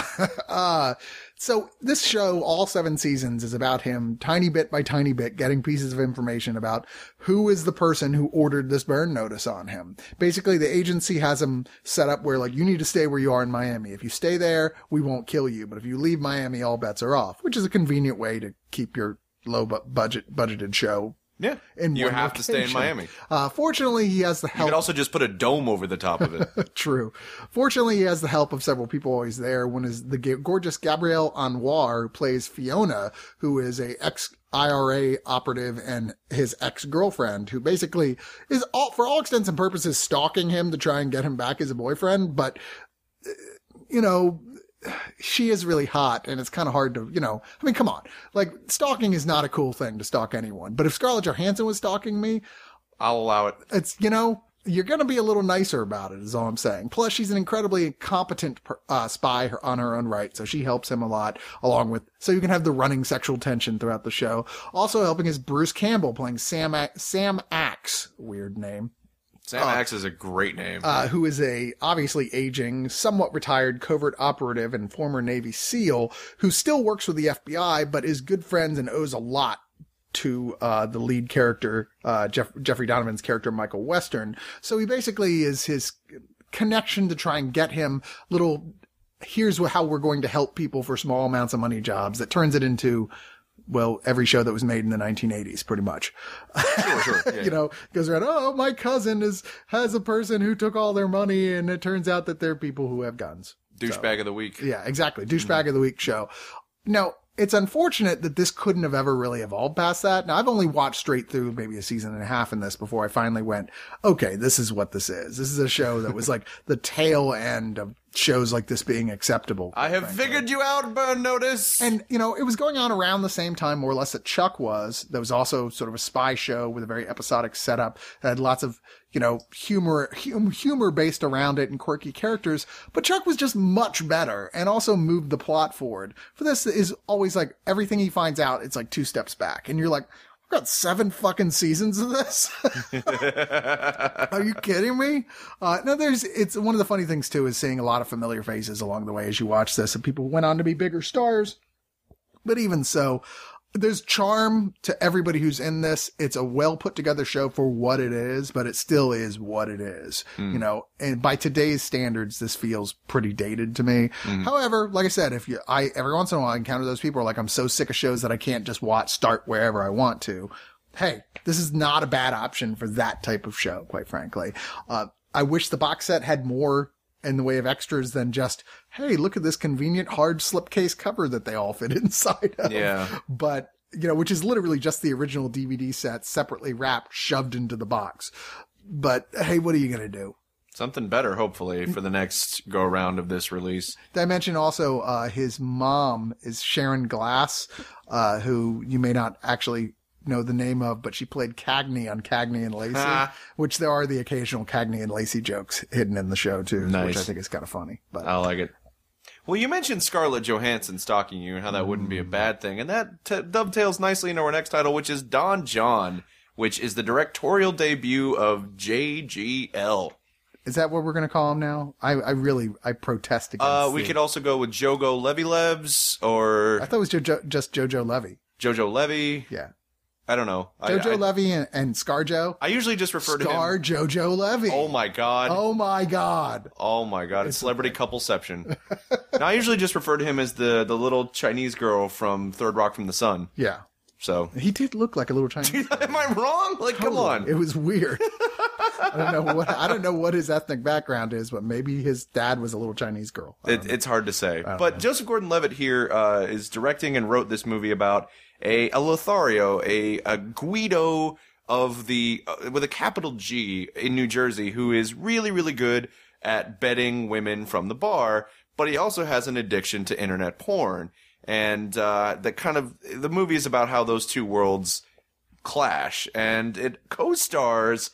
[SPEAKER 2] Uh, so this show, all seven seasons, is about him tiny bit by tiny bit getting pieces of information about who is the person who ordered this burn notice on him. Basically, the agency has him set up where like, you need to stay where you are in Miami. If you stay there, we won't kill you. But if you leave Miami, all bets are off, which is a convenient way to keep your low bu- budget, budgeted show
[SPEAKER 1] Yeah.
[SPEAKER 2] in
[SPEAKER 1] you
[SPEAKER 2] one
[SPEAKER 1] have to stay in
[SPEAKER 2] location.
[SPEAKER 1] Miami.
[SPEAKER 2] Uh, fortunately, he has the
[SPEAKER 1] You
[SPEAKER 2] help.
[SPEAKER 1] could also just put a dome over the top of it. *laughs*
[SPEAKER 2] True. Fortunately, he has the help of several people always there. One is the ga- gorgeous Gabrielle Anwar, who plays Fiona, who is a ex IRA operative and his ex girlfriend, who basically is all, for all extents and purposes, stalking him to try and get him back as a boyfriend. But, uh, you know, she is really hot and it's kind of hard to, you know, I mean, come on. Like, stalking is not a cool thing to stalk anyone. But if Scarlett Johansson was stalking me,
[SPEAKER 1] I'll allow it.
[SPEAKER 2] it's you know you're going to be a little nicer about it is all i'm saying plus she's an incredibly competent uh, spy on her own right so she helps him a lot along with so you can have the running sexual tension throughout the show also helping is bruce campbell playing sam sam axe weird name
[SPEAKER 1] Sam Axe is a great name.
[SPEAKER 2] uh, who is a obviously aging, somewhat retired covert operative and former Navy SEAL who still works with the FBI, but is good friends and owes a lot to uh, the lead character, uh, Jeff- Jeffrey Donovan's character, Michael Westen. So he basically is his connection to try and get him little. Here's how we're going to help people for small amounts of money jobs. That turns it into. Well, every show that was made in the 1980s, pretty much
[SPEAKER 1] sure, sure. *laughs* Yeah,
[SPEAKER 2] you know, goes around, oh, my cousin is, has a person who took all their money and it turns out that they're people who have guns.
[SPEAKER 1] douchebag of the week.
[SPEAKER 2] Yeah, exactly. Douchebag mm-hmm. of the week show. Now, it's unfortunate that this couldn't have ever really evolved past that. Now, I've only watched straight through maybe a season and a half in this before I finally went, okay, this is what this is. This is a show that was like the tail end of shows like this being acceptable.
[SPEAKER 1] I have
[SPEAKER 2] frankly.
[SPEAKER 1] figured you out, Burn Notice.
[SPEAKER 2] And, you know, it was going on around the same time, more or less, that Chuck was. That was also sort of a spy show with a very episodic setup that had lots of, you know, humor, hum, humor based around it and quirky characters. But Chuck was just much better and also moved the plot forward. For this is always like everything he finds out, it's like two steps back. And you're like, I've got seven fucking seasons of this. *laughs* Are you kidding me? Uh, no, there's, it's one of the funny things too is seeing a lot of familiar faces along the way as you watch this and people went on to be bigger stars. But even so, there's charm to everybody who's in this. It's a well put together show for what it is, but it still is what it is. You know, and by today's standards, this feels pretty dated to me. However, like I said, if you, I, every once in a while I encounter those people like, I'm so sick of shows that I can't just watch, start wherever I want to. Hey, this is not a bad option for that type of show, quite frankly. Uh, I wish the box set had more in the way of extras than just, hey, look at this convenient hard slipcase cover that they all fit *laughs* inside of.
[SPEAKER 1] Yeah.
[SPEAKER 2] But, you know, which is literally just the original DVD set separately wrapped, shoved into the box. but hey, what are you gonna do?
[SPEAKER 1] Something better, hopefully, for the next go around of this release.
[SPEAKER 2] Did I mention also uh, his mom is Sharon Gless, uh, who you may not actually know the name of, but she played Cagney on Cagney and Lacey,
[SPEAKER 1] Ah.
[SPEAKER 2] which there are the occasional Cagney and Lacey jokes hidden in the show too, which I think is kind of funny. But
[SPEAKER 1] I like it. Well, you mentioned Scarlett Johansson stalking you and how that wouldn't be a bad thing, and that t- dovetails nicely into our next title, which is Don John, which is the directorial debut of JGL.
[SPEAKER 2] is that what we're gonna call him now? I, I really I protest against.
[SPEAKER 1] Uh, we
[SPEAKER 2] the-
[SPEAKER 1] could also go with Jogo Levy Lebs or
[SPEAKER 2] I thought it was Jojo, just Jojo Levy.
[SPEAKER 1] Jojo Levy.
[SPEAKER 2] Yeah,
[SPEAKER 1] I don't know.
[SPEAKER 2] Jojo
[SPEAKER 1] I,
[SPEAKER 2] Levy and, and ScarJo.
[SPEAKER 1] I usually just refer to
[SPEAKER 2] Scar
[SPEAKER 1] him.
[SPEAKER 2] Jojo Levy.
[SPEAKER 1] Oh my god.
[SPEAKER 2] Oh my God.
[SPEAKER 1] Oh my god, it's celebrity coupleception. *laughs* now I usually just refer to him as the the little Chinese girl from Third Rock from the Sun.
[SPEAKER 2] Yeah,
[SPEAKER 1] So
[SPEAKER 2] he did look like a little Chinese. *laughs*
[SPEAKER 1] Am I wrong? Like come on.
[SPEAKER 2] It was weird. *laughs* I don't know what I don't know what his ethnic background is, but maybe his dad was a little Chinese girl.
[SPEAKER 1] It, it's hard to say. But Joseph Gordon-Levitt here uh, is directing and wrote this movie about a, a Lothario, a, a Guido of the uh, with a capital G in New Jersey, who is really really good at betting women from the bar, but he also has an addiction to internet porn. And uh, the kind of the movie is about how those two worlds clash, and it co-stars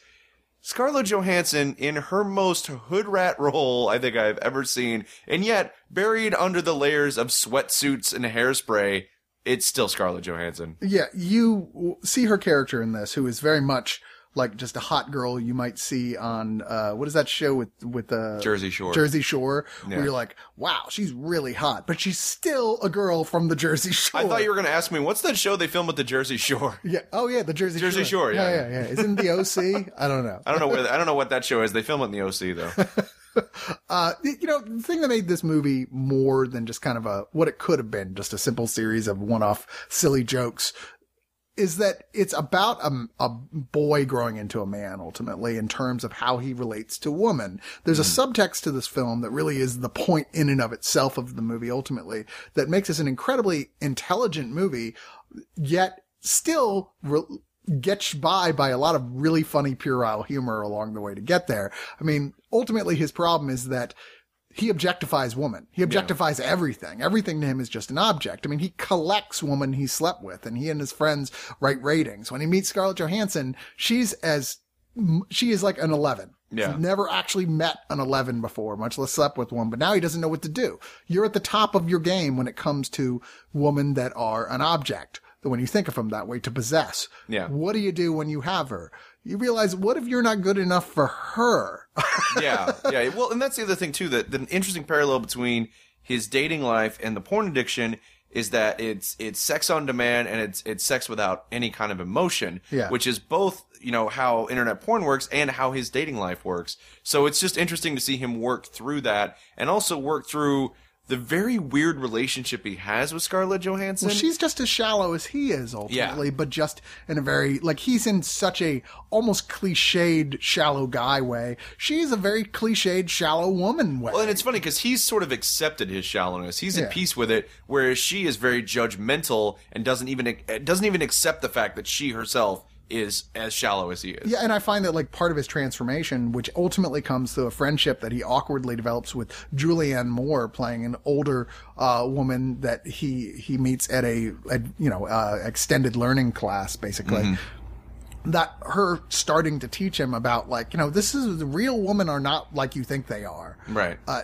[SPEAKER 1] Scarlett Johansson in her most hood rat role I think I've ever seen, and yet buried under the layers of sweatsuits and hairspray, it's still Scarlett Johansson.
[SPEAKER 2] Yeah, you see her character in this, who is very much like just a hot girl you might see on uh, what is that show with with uh,
[SPEAKER 1] Jersey Shore.
[SPEAKER 2] Jersey Shore,
[SPEAKER 1] Yeah.
[SPEAKER 2] where you're like, wow, she's really hot, but she's still a girl from the Jersey Shore.
[SPEAKER 1] I thought you were going to ask me what's that show they film at the Jersey Shore. *laughs*
[SPEAKER 2] Yeah. Oh yeah, the Jersey Shore.
[SPEAKER 1] Jersey Shore, yeah.
[SPEAKER 2] yeah, yeah, yeah. Isn't the OC? I don't know.
[SPEAKER 1] I don't know where I don't know what that show is. They film it in the OC though. *laughs* *laughs*
[SPEAKER 2] Uh, you know, the thing that made this movie more than just kind of a, what it could have been, just a simple series of one-off silly jokes, is that it's about a, a boy growing into a man ultimately in terms of how he relates to woman. There's a subtext to this film that really is the point in and of itself of the movie ultimately that makes this an incredibly intelligent movie, yet still re- gets by by a lot of really funny puerile humor along the way to get there. I mean, ultimately his problem is that he objectifies woman. He objectifies everything. Everything to him is just an object. I mean, he collects woman he slept with and he and his friends write ratings. When he meets Scarlett Johansson, she's as, she is like an 11.
[SPEAKER 1] Yeah.
[SPEAKER 2] He's never actually met an 11 before, much less slept with one, but now he doesn't know what to do. You're at the top of your game when it comes to women that are an object. When you think of them that way to possess.
[SPEAKER 1] Yeah.
[SPEAKER 2] What do you do when you have her? You realize, what if you're not good enough for her? *laughs*
[SPEAKER 1] yeah, yeah. Well, and that's the other thing too. That the interesting parallel between his dating life and the porn addiction is that it's it's sex on demand and it's it's sex without any kind of emotion.
[SPEAKER 2] Yeah.
[SPEAKER 1] Which is both you know how internet porn works and how his dating life works. So it's just interesting to see him work through that and also work through the very weird relationship he has with Scarlett Johansson.
[SPEAKER 2] Well, she's just as shallow as he is ultimately, but just in a very like he's in such a almost cliched shallow guy way. She's a very cliched shallow woman way.
[SPEAKER 1] Well, and it's funny because he's sort of accepted his shallowness. He's
[SPEAKER 2] Yeah.
[SPEAKER 1] at peace with it, whereas she is very judgmental and doesn't even doesn't even accept the fact that she herself is as shallow as he is.
[SPEAKER 2] yeah, and I find that like part of his transformation, which ultimately comes through a friendship that he awkwardly develops with Julianne Moore, playing an older uh, woman that he he meets at a, a you know uh, extended learning class, basically. that her starting to teach him about like you know this is the real women are not like you think they are
[SPEAKER 1] Right.
[SPEAKER 2] uh,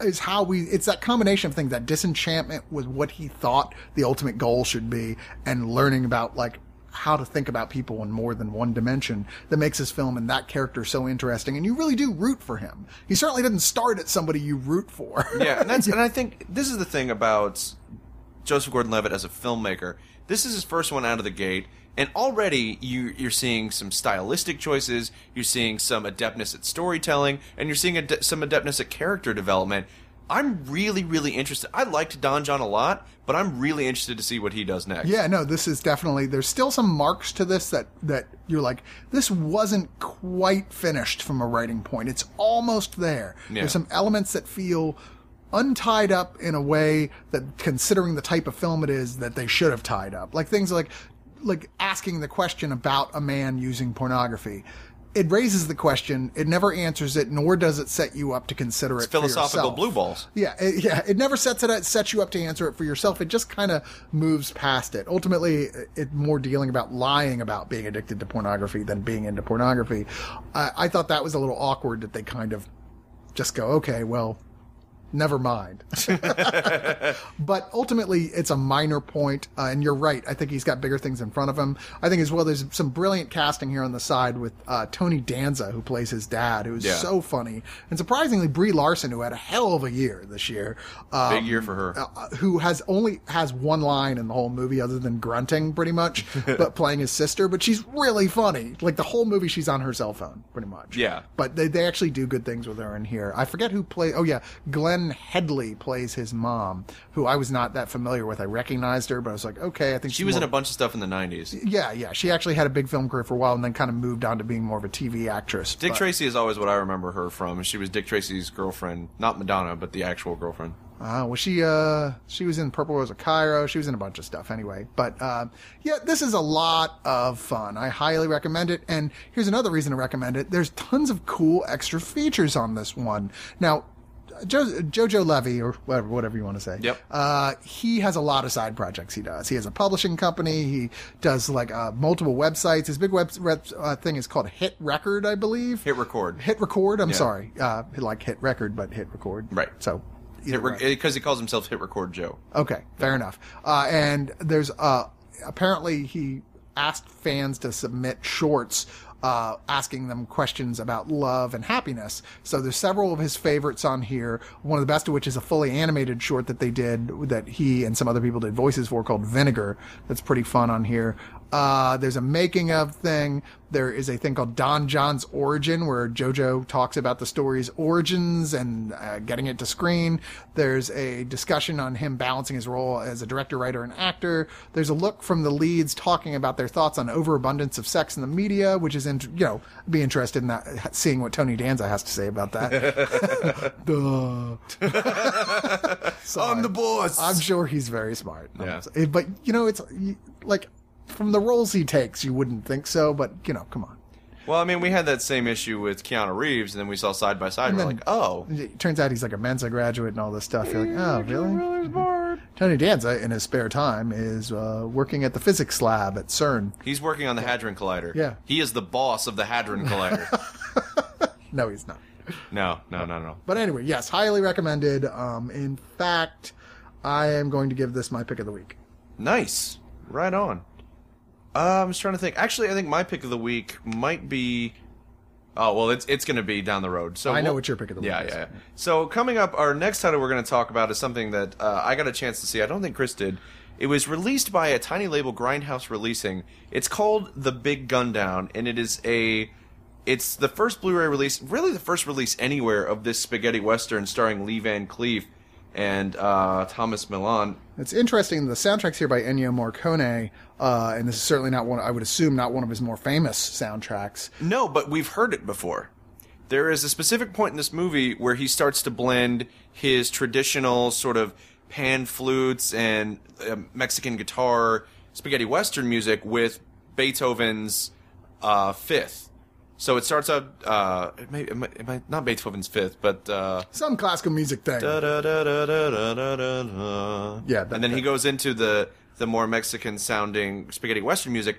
[SPEAKER 2] is how we it's that combination of things that disenchantment with what he thought the ultimate goal should be and learning about like how to think about people in more than one dimension that makes this film and that character so interesting and you really do root for him he certainly didn't start at somebody you root for
[SPEAKER 1] yeah, and that's *laughs* and I think this is the thing about Joseph Gordon-Levitt as a filmmaker. This is his first one out of the gate, and already you you're seeing some stylistic choices. You're seeing some adeptness at storytelling, and you're seeing ade- some adeptness at character development. I'm really, really interested. I liked Don Jon a lot, but I'm really interested to see what he does next.
[SPEAKER 2] Yeah, no, this is definitely there's still some marks to this that that you're like this wasn't quite finished from a writing point. It's almost there.
[SPEAKER 1] Yeah.
[SPEAKER 2] There's some elements that feel untied up in a way that considering the type of film it is that they should have tied up. Like things like like asking the question about a man using pornography. It raises the question. It never answers it, nor does it set you up to consider it. for
[SPEAKER 1] Philosophical blue balls.
[SPEAKER 2] Yeah, it, yeah. It never sets it sets you up to answer it for yourself. It just kind of moves past it. Ultimately, it more dealing about lying about being addicted to pornography than being into pornography. I, I thought that was a little awkward that they kind of just go, okay, well, never mind. *laughs* but ultimately, it's a minor point, uh, and you're right. I think he's got bigger things in front of him. I think as well, there's some brilliant casting here on the side with uh, Tony Danza, who plays his dad, who's
[SPEAKER 1] Yeah.
[SPEAKER 2] so funny, and surprisingly, Brie Larson, who had a hell of a year this year. Um,
[SPEAKER 1] Big year for her.
[SPEAKER 2] uh, who has only has one line in the whole movie other than grunting pretty much *laughs* but playing his sister but she's really funny like the whole movie she's on her cell phone pretty much
[SPEAKER 1] Yeah.
[SPEAKER 2] but they, they actually do good things with her in here i forget who play oh yeah glenne headly plays his mom who i was not that familiar with i recognized her but i was like okay i think
[SPEAKER 1] She was in a bunch of stuff in the 90s.
[SPEAKER 2] yeah yeah she actually had a big film career for a while and then kind of moved on to being more of a tv actress
[SPEAKER 1] Dick
[SPEAKER 2] but-
[SPEAKER 1] Tracy is always what I remember her from. She was Dick Tracy's girlfriend, not Madonna, but the actual girlfriend.
[SPEAKER 2] Uh, well, she uh, she was in Purple Rose of Cairo. She was in a bunch of stuff anyway. But uh, yeah, this is a lot of fun. I highly recommend it. And here's another reason to recommend it. There's tons of cool extra features on this one. Now, jo- Jojo Levy or whatever, whatever you want to say.
[SPEAKER 1] Yep.
[SPEAKER 2] Uh, he has a lot of side projects. He does. He has a publishing company. He does like uh, multiple websites. His big web uh, thing is called Hit Record, I believe.
[SPEAKER 1] Hit record.
[SPEAKER 2] Hit Record. I'm
[SPEAKER 1] Yeah.
[SPEAKER 2] sorry. Uh, like Hit Record, but Hit Record.
[SPEAKER 1] Right.
[SPEAKER 2] So.
[SPEAKER 1] Hit
[SPEAKER 2] either way.
[SPEAKER 1] Because he calls himself Hit Record Joe.
[SPEAKER 2] Okay, fair enough. Uh, and there's uh, apparently he asked fans to submit shorts. Uh, asking them questions about love and happiness. So there's several of his favorites on here. One of the best of which is a fully animated short that they did that he and some other people did voices for called Vinegar. That's pretty fun on here. Uh, there's a making of thing. There is a thing called Don Jon's Origin where JoJo talks about the story's origins and uh, getting it to screen. There's a discussion on him balancing his role as a director, writer, and actor. There's a look from the leads talking about their thoughts on overabundance of sex in the media, which is, in, you know, be interested in that, seeing what Tony Danza has to say about that. *laughs* Duh. *laughs*
[SPEAKER 1] I'm the boss.
[SPEAKER 2] I'm sure he's very smart.
[SPEAKER 1] Yeah.
[SPEAKER 2] Eh, But, you know, it's like from the roles he takes, you wouldn't think so, but, you know, come on.
[SPEAKER 1] well, I mean, we had that same issue with Keanu Reeves, and then we saw side by side. and We're
[SPEAKER 2] then-
[SPEAKER 1] like, oh,
[SPEAKER 2] It turns out he's like a Mensa graduate and all this stuff. You're like, oh, really? Tony Danza, in his spare time, is uh, working at the physics lab at CERN.
[SPEAKER 1] he's working on the Hadron Collider.
[SPEAKER 2] Yeah.
[SPEAKER 1] He is the boss of the Hadron Collider. *laughs*
[SPEAKER 2] No, he's not.
[SPEAKER 1] no, no, no, no.
[SPEAKER 2] But anyway, yes, highly recommended. Um, in fact, I am going to give this my pick of the week.
[SPEAKER 1] Nice. Right on. Uh, I'm just trying to think. Actually, I think my pick of the week might be. Oh well, it's it's going to be down the road. So
[SPEAKER 2] I know
[SPEAKER 1] we'll-
[SPEAKER 2] what your pick of the week
[SPEAKER 1] yeah,
[SPEAKER 2] is.
[SPEAKER 1] Yeah, yeah. So coming up, our next title we're going to talk about is something that uh, I got a chance to see. I don't think Chris did. It was released by a tiny label, Grindhouse Releasing. It's called The Big Gun Down, and it is a. It's the first Blu-ray release, really the first release anywhere of this spaghetti western starring Lee Van Cleef and uh, Thomas Milian.
[SPEAKER 2] It's interesting. The soundtrack's here by Ennio Morricone, uh, and this is certainly not one. I would assume not one of his more famous soundtracks.
[SPEAKER 1] No, but we've heard it before. There is a specific point in this movie where he starts to blend his traditional sort of pan flutes and uh, Mexican guitar spaghetti western music with Beethoven's uh, fifth. So it starts out. Uh, it may, it may, it may not Beethoven's Fifth, but uh,
[SPEAKER 2] some classical music thing.
[SPEAKER 1] Da, da, da, da, da, da, da, da.
[SPEAKER 2] Yeah, that,
[SPEAKER 1] and then
[SPEAKER 2] that.
[SPEAKER 1] he goes into the the more Mexican sounding spaghetti western music.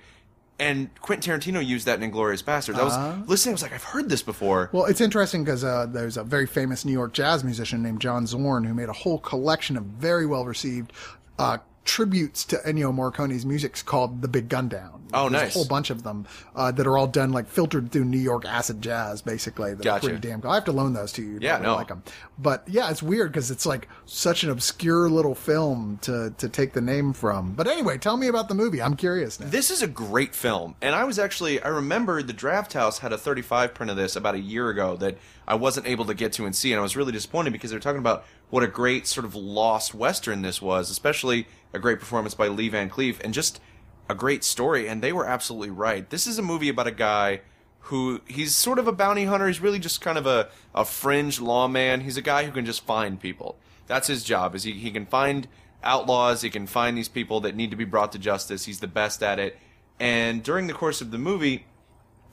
[SPEAKER 1] And Quentin Tarantino used that in *Inglourious Basterds*. I was
[SPEAKER 2] uh,
[SPEAKER 1] listening. I was like, I've heard this before.
[SPEAKER 2] Well, it's interesting because uh, there's a very famous New York jazz musician named John Zorn who made a whole collection of very well received uh, tributes to Ennio Morricone's music called The Big Gun Down.
[SPEAKER 1] Oh,
[SPEAKER 2] There's
[SPEAKER 1] nice.
[SPEAKER 2] A whole bunch of them uh, that are all done like filtered through New York acid jazz, basically. That
[SPEAKER 1] Gotcha.
[SPEAKER 2] pretty damn cool. I have to loan those to you. You'd
[SPEAKER 1] Yeah, no.
[SPEAKER 2] like them. But yeah, it's weird because it's like such an obscure little film to to take the name from. But anyway, tell me about the movie. I'm curious now.
[SPEAKER 1] This is a great film, and I was actually I remember the Drafthouse had a 35 print of this about a year ago that I wasn't able to get to and see, and I was really disappointed because they were talking about what a great sort of lost western this was, especially a great performance by Lee Van Cleef, and just a great story. And they were absolutely right. This is a movie about a guy who he's sort of a bounty hunter. He's really just kind of a, a fringe lawman. He's a guy who can just find people. That's his job. Is he, he can find outlaws. He can find these people that need to be brought to justice. He's the best at it. And during the course of the movie,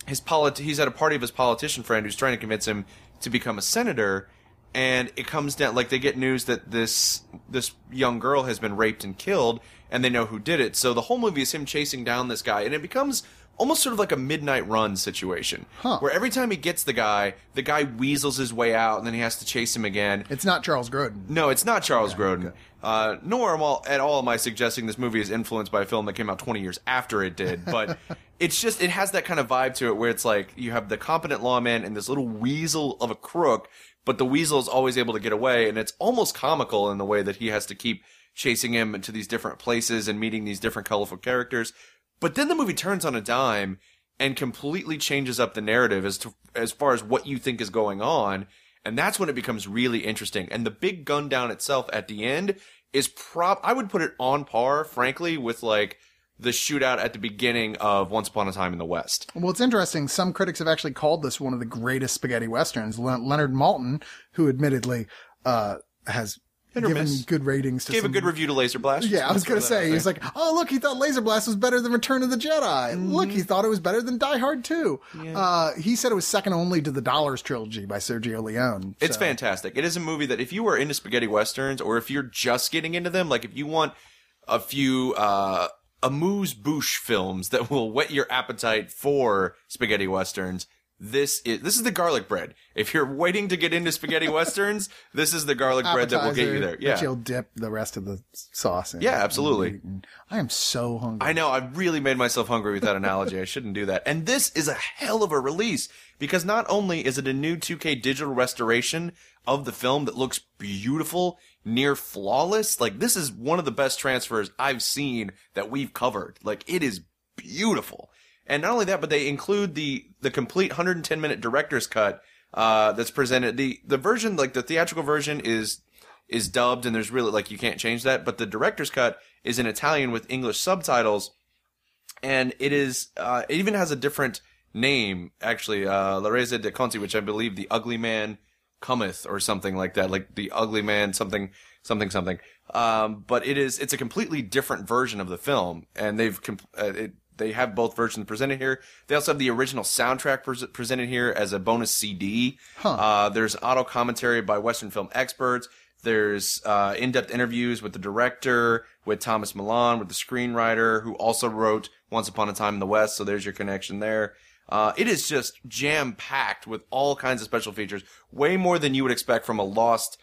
[SPEAKER 1] his polit- he's at a party of his politician friend who's trying to convince him to become a senator and it comes down like they get news that this this young girl has been raped and killed and they know who did it. So the whole movie is him chasing down this guy and it becomes almost sort of like a midnight run situation
[SPEAKER 2] Huh.
[SPEAKER 1] where every time he gets the guy the guy weasels his way out and then he has to chase him again
[SPEAKER 2] It's not Charles Grodin.
[SPEAKER 1] no, it's not Charles Grodin. Uh, nor am all, at all am I suggesting this movie is influenced by a film that came out 20 years after it did. *laughs* But it's just it has that kind of vibe to it where it's like you have the competent lawman and this little weasel of a crook, but the weasel is always able to get away, and it's almost comical in the way that he has to keep chasing him to these different places and meeting these different colorful characters. But then the movie turns on a dime and completely changes up the narrative as to as far as what you think is going on. And that's when it becomes really interesting. And the big gun down itself at the end is prop I would put it on par, frankly, with like the shootout at the beginning of Once Upon a Time in the West.
[SPEAKER 2] Well, it's interesting. Some critics have actually called this one of the greatest spaghetti westerns. Le- Leonard Maltin, who admittedly uh, has
[SPEAKER 1] or
[SPEAKER 2] given
[SPEAKER 1] miss.
[SPEAKER 2] good ratings to
[SPEAKER 1] Gave a good review to Laser Blast.
[SPEAKER 2] Yeah, I was gonna say he's like, oh look, he thought Laser Blast was better than Return of the Jedi. Look,
[SPEAKER 1] Mm-hmm.
[SPEAKER 2] he thought it was better than Die Hard 2. Uh, he said it was second only to the Dollars trilogy by Sergio Leone.
[SPEAKER 1] It's fantastic. It is a movie that if you are into spaghetti westerns or if you're just getting into them, like if you want a few uh amuse bouche films that will whet your appetite for spaghetti westerns, this is this is the garlic bread. If you're waiting to get into spaghetti westerns, this is the garlic bread that will get you there. Yeah.
[SPEAKER 2] you'll dip the rest of the sauce in.
[SPEAKER 1] Yeah, absolutely.
[SPEAKER 2] I am so hungry.
[SPEAKER 1] I know, I really made myself hungry with that analogy. I shouldn't do that. And this is a hell of a release because not only is it a new 2K digital restoration of the film that looks beautiful, near flawless, like this is one of the best transfers I've seen that we've covered. Like it is beautiful. And not only that, but they include the the complete 110 minute director's cut uh that's presented. The the version like the theatrical version is is dubbed and there's really like you can't change that, but the director's cut is in Italian with English subtitles and it is uh, it even has a different name actually uh, La Resa dei Conti which I believe the ugly man cometh or something like that like the ugly man something something something um, but it is it's a completely different version of the film and they've comp- uh, it, they have both versions presented here they also have the original soundtrack pres presented here as a bonus CD uh, there's auto commentary by Western film experts there's uh, in-depth interviews with the director, with Thomas Milian, with the screenwriter, who also wrote Once Upon a Time in the West. So there's your connection there. Uh, it is just jam-packed with all kinds of special features, way more than you would expect from a lost,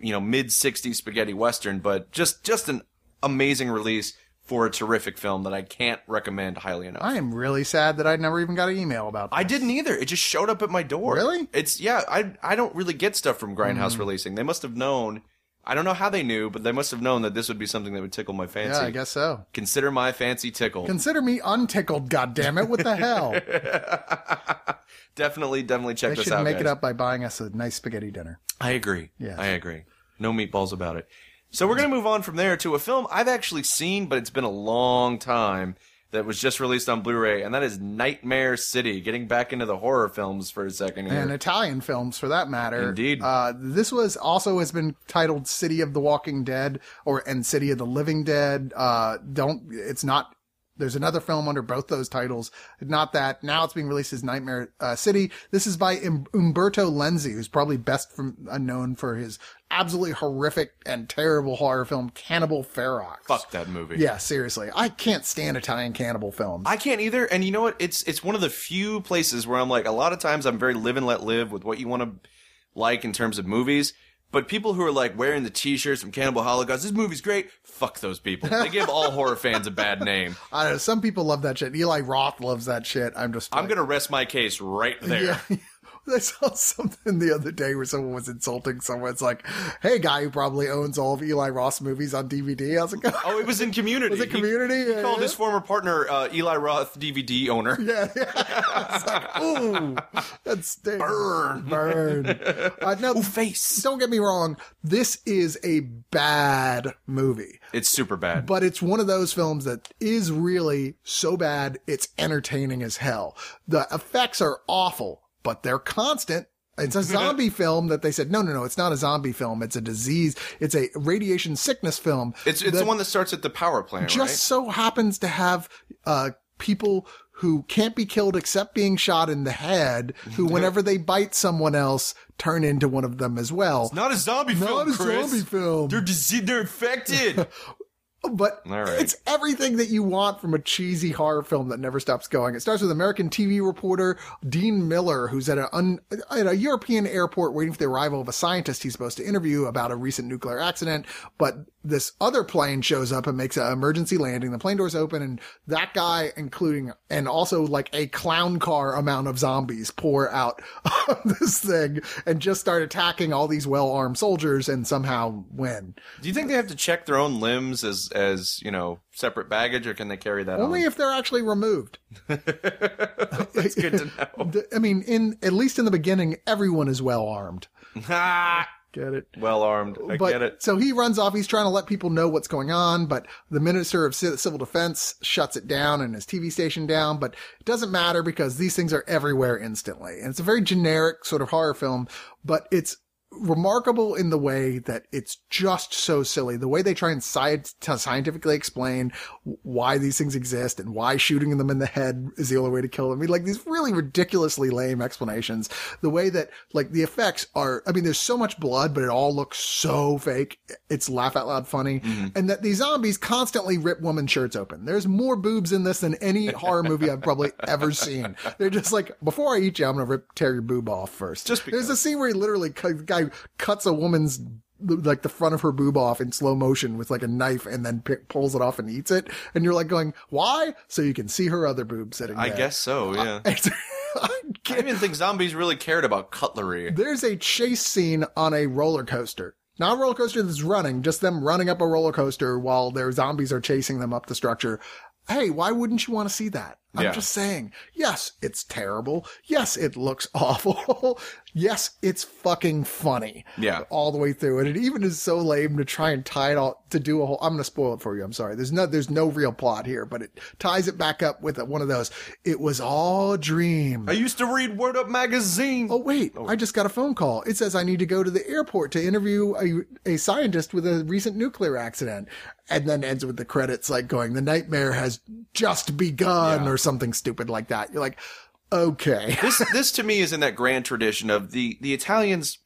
[SPEAKER 1] you know, mid-60s spaghetti western. But just just an amazing release for a terrific film that I can't recommend highly enough.
[SPEAKER 2] I am really sad that I never even got an email about this.
[SPEAKER 1] I didn't either. It just showed up at my door.
[SPEAKER 2] Really?
[SPEAKER 1] It's yeah. I I don't really get stuff from Grindhouse hmm. releasing. They must have known. I don't know how they knew, but they must have known that this would be something that would tickle my fancy.
[SPEAKER 2] Yeah, I guess so.
[SPEAKER 1] Consider my fancy tickled.
[SPEAKER 2] Consider me untickled, goddammit. What the hell? *laughs*
[SPEAKER 1] definitely, definitely check
[SPEAKER 2] They
[SPEAKER 1] this
[SPEAKER 2] should
[SPEAKER 1] out.
[SPEAKER 2] make it up by buying us a nice spaghetti dinner.
[SPEAKER 1] I agree.
[SPEAKER 2] Yes.
[SPEAKER 1] I agree. No meatballs about it. So we're gonna move on from there to a film I've actually seen, but it's been a long time. That was just released on Blu-ray, and that is Nightmare City. Getting back into the horror films for a second here.
[SPEAKER 2] And Italian films, for that matter.
[SPEAKER 1] Indeed.
[SPEAKER 2] Uh, this was also has been titled City of the Walking Dead or and City of the Living Dead. Uh, don't. It's not. There's another film under both those titles. Not that. Now it's being released as Nightmare uh, City. This is by um, Umberto Lenzi, who's probably best from, uh, known for his absolutely horrific and terrible horror film Cannibal Ferox.
[SPEAKER 1] Fuck that movie.
[SPEAKER 2] Yeah, seriously. I can't stand Italian cannibal films.
[SPEAKER 1] I can't either. And you know what? It's it's one of the few places where I'm like, a lot of times I'm very live and let live with what you want to like in terms of movies. But people who are like wearing the T-shirts from Cannibal Holocaust, this movie's great. Fuck those people. They give all horror fans a bad name. *laughs*
[SPEAKER 2] I don't know. Some people love that shit. Eli Roth loves that shit. I'm just.
[SPEAKER 1] I'm
[SPEAKER 2] like-
[SPEAKER 1] gonna rest my case right there.
[SPEAKER 2] Yeah. *laughs* *laughs* I saw something the other day where someone was insulting someone. It's like, hey, guy who probably owns all of Eli Roth's movies on DVD. I was like,
[SPEAKER 1] Oh, it was in Community. *laughs*
[SPEAKER 2] Was it Community?
[SPEAKER 1] He,
[SPEAKER 2] Yeah,
[SPEAKER 1] called
[SPEAKER 2] yeah.
[SPEAKER 1] his former partner uh, Eli Roth DVD owner.
[SPEAKER 2] yeah, yeah. *laughs* It's like, ooh, that stings.
[SPEAKER 1] Burn.
[SPEAKER 2] Burn. Uh, no,
[SPEAKER 1] Ooh, face.
[SPEAKER 2] don't get me wrong. This is a bad movie.
[SPEAKER 1] It's super bad.
[SPEAKER 2] but it's one of those films that is really so bad it's entertaining as hell. The effects are awful, but they're constant. It's a *laughs* zombie film that they said, no, no, no, it's not a zombie film. It's a disease. It's a radiation sickness film.
[SPEAKER 1] it's it's the one that starts at the power plant,
[SPEAKER 2] just
[SPEAKER 1] right?
[SPEAKER 2] so happens to have, uh, people who can't be killed except being shot in the head, who whenever they bite someone else, turn into one of them as well.
[SPEAKER 1] Not a zombie
[SPEAKER 2] Not
[SPEAKER 1] film, Not
[SPEAKER 2] a
[SPEAKER 1] Chris.
[SPEAKER 2] zombie film.
[SPEAKER 1] They're diseased. They're infected. *laughs*
[SPEAKER 2] But
[SPEAKER 1] right.
[SPEAKER 2] it's everything that you want from a cheesy horror film that never stops going. It starts with American TV reporter Dean Miller, who's at a, un, at a European airport waiting for the arrival of a scientist he's supposed to interview about a recent nuclear accident. But this other plane shows up and makes an emergency landing. The plane doors open and that guy, including, and also like a clown car amount of zombies pour out *laughs* of this thing and just start attacking all these well-armed soldiers and somehow win.
[SPEAKER 1] Do you think they have to check their own limbs as as you know separate baggage, or can they carry that
[SPEAKER 2] Only
[SPEAKER 1] on?
[SPEAKER 2] if they're actually removed. *laughs*
[SPEAKER 1] That's good to know. *laughs*
[SPEAKER 2] I mean, in at least in the beginning, everyone is well armed. Get it?
[SPEAKER 1] well armed. I
[SPEAKER 2] but
[SPEAKER 1] get it.
[SPEAKER 2] so he runs off. He's trying to let people know what's going on, but the minister of civil defense shuts it down and his TV station down. But it doesn't matter because these things are everywhere instantly, and it's a very generic sort of horror film. But it's remarkable in the way that it's just so silly. The way they try and sci- to scientifically explain why these things exist and why shooting them in the head is the only way to kill them. I mean, like these really ridiculously lame explanations. The way that like the effects are, I mean, there's so much blood, but it all looks so fake. It's laugh out loud funny. Mm-hmm. And that these zombies constantly rip women's shirts open. There's more boobs in this than any horror movie I've probably ever seen. They're just like, before I eat you, I'm going to rip, tear your boob off first.
[SPEAKER 1] Just
[SPEAKER 2] There's
[SPEAKER 1] because.
[SPEAKER 2] a scene where he literally, the guy cuts a woman's like the front of her boob off in slow motion with like a knife and then pick, pulls it off and eats it. And you're like going, why? So you can see her other boob sitting
[SPEAKER 1] I guess so. Yeah. *laughs*
[SPEAKER 2] I
[SPEAKER 1] I
[SPEAKER 2] can't-
[SPEAKER 1] didn't think zombies really cared about cutlery.
[SPEAKER 2] There's a chase scene on a roller coaster. Not a roller coaster that's running, just them running up a roller coaster while their zombies are chasing them up the structure. Hey, why wouldn't you want to see that? I'm
[SPEAKER 1] Yeah.
[SPEAKER 2] just saying. Yes, it's terrible. Yes, it looks *laughs* awful. yes, it's fucking funny.
[SPEAKER 1] Yeah.
[SPEAKER 2] All the way through. And it even is so lame to try and tie it all to do a whole I'm gonna spoil it for you. I'm sorry. There's no there's no real plot here, but it ties it back up with one of those. It was all a dream.
[SPEAKER 1] I used to read Word Up magazine.
[SPEAKER 2] Oh wait, oh. I just got a phone call. It says I need to go to the airport to interview a, a scientist with a recent nuclear accident. And then ends with the credits like going, the nightmare has just begun
[SPEAKER 1] Yeah.
[SPEAKER 2] or something stupid like that. You're like, okay. *laughs*
[SPEAKER 1] this this to me is in that grand tradition of the the Italians.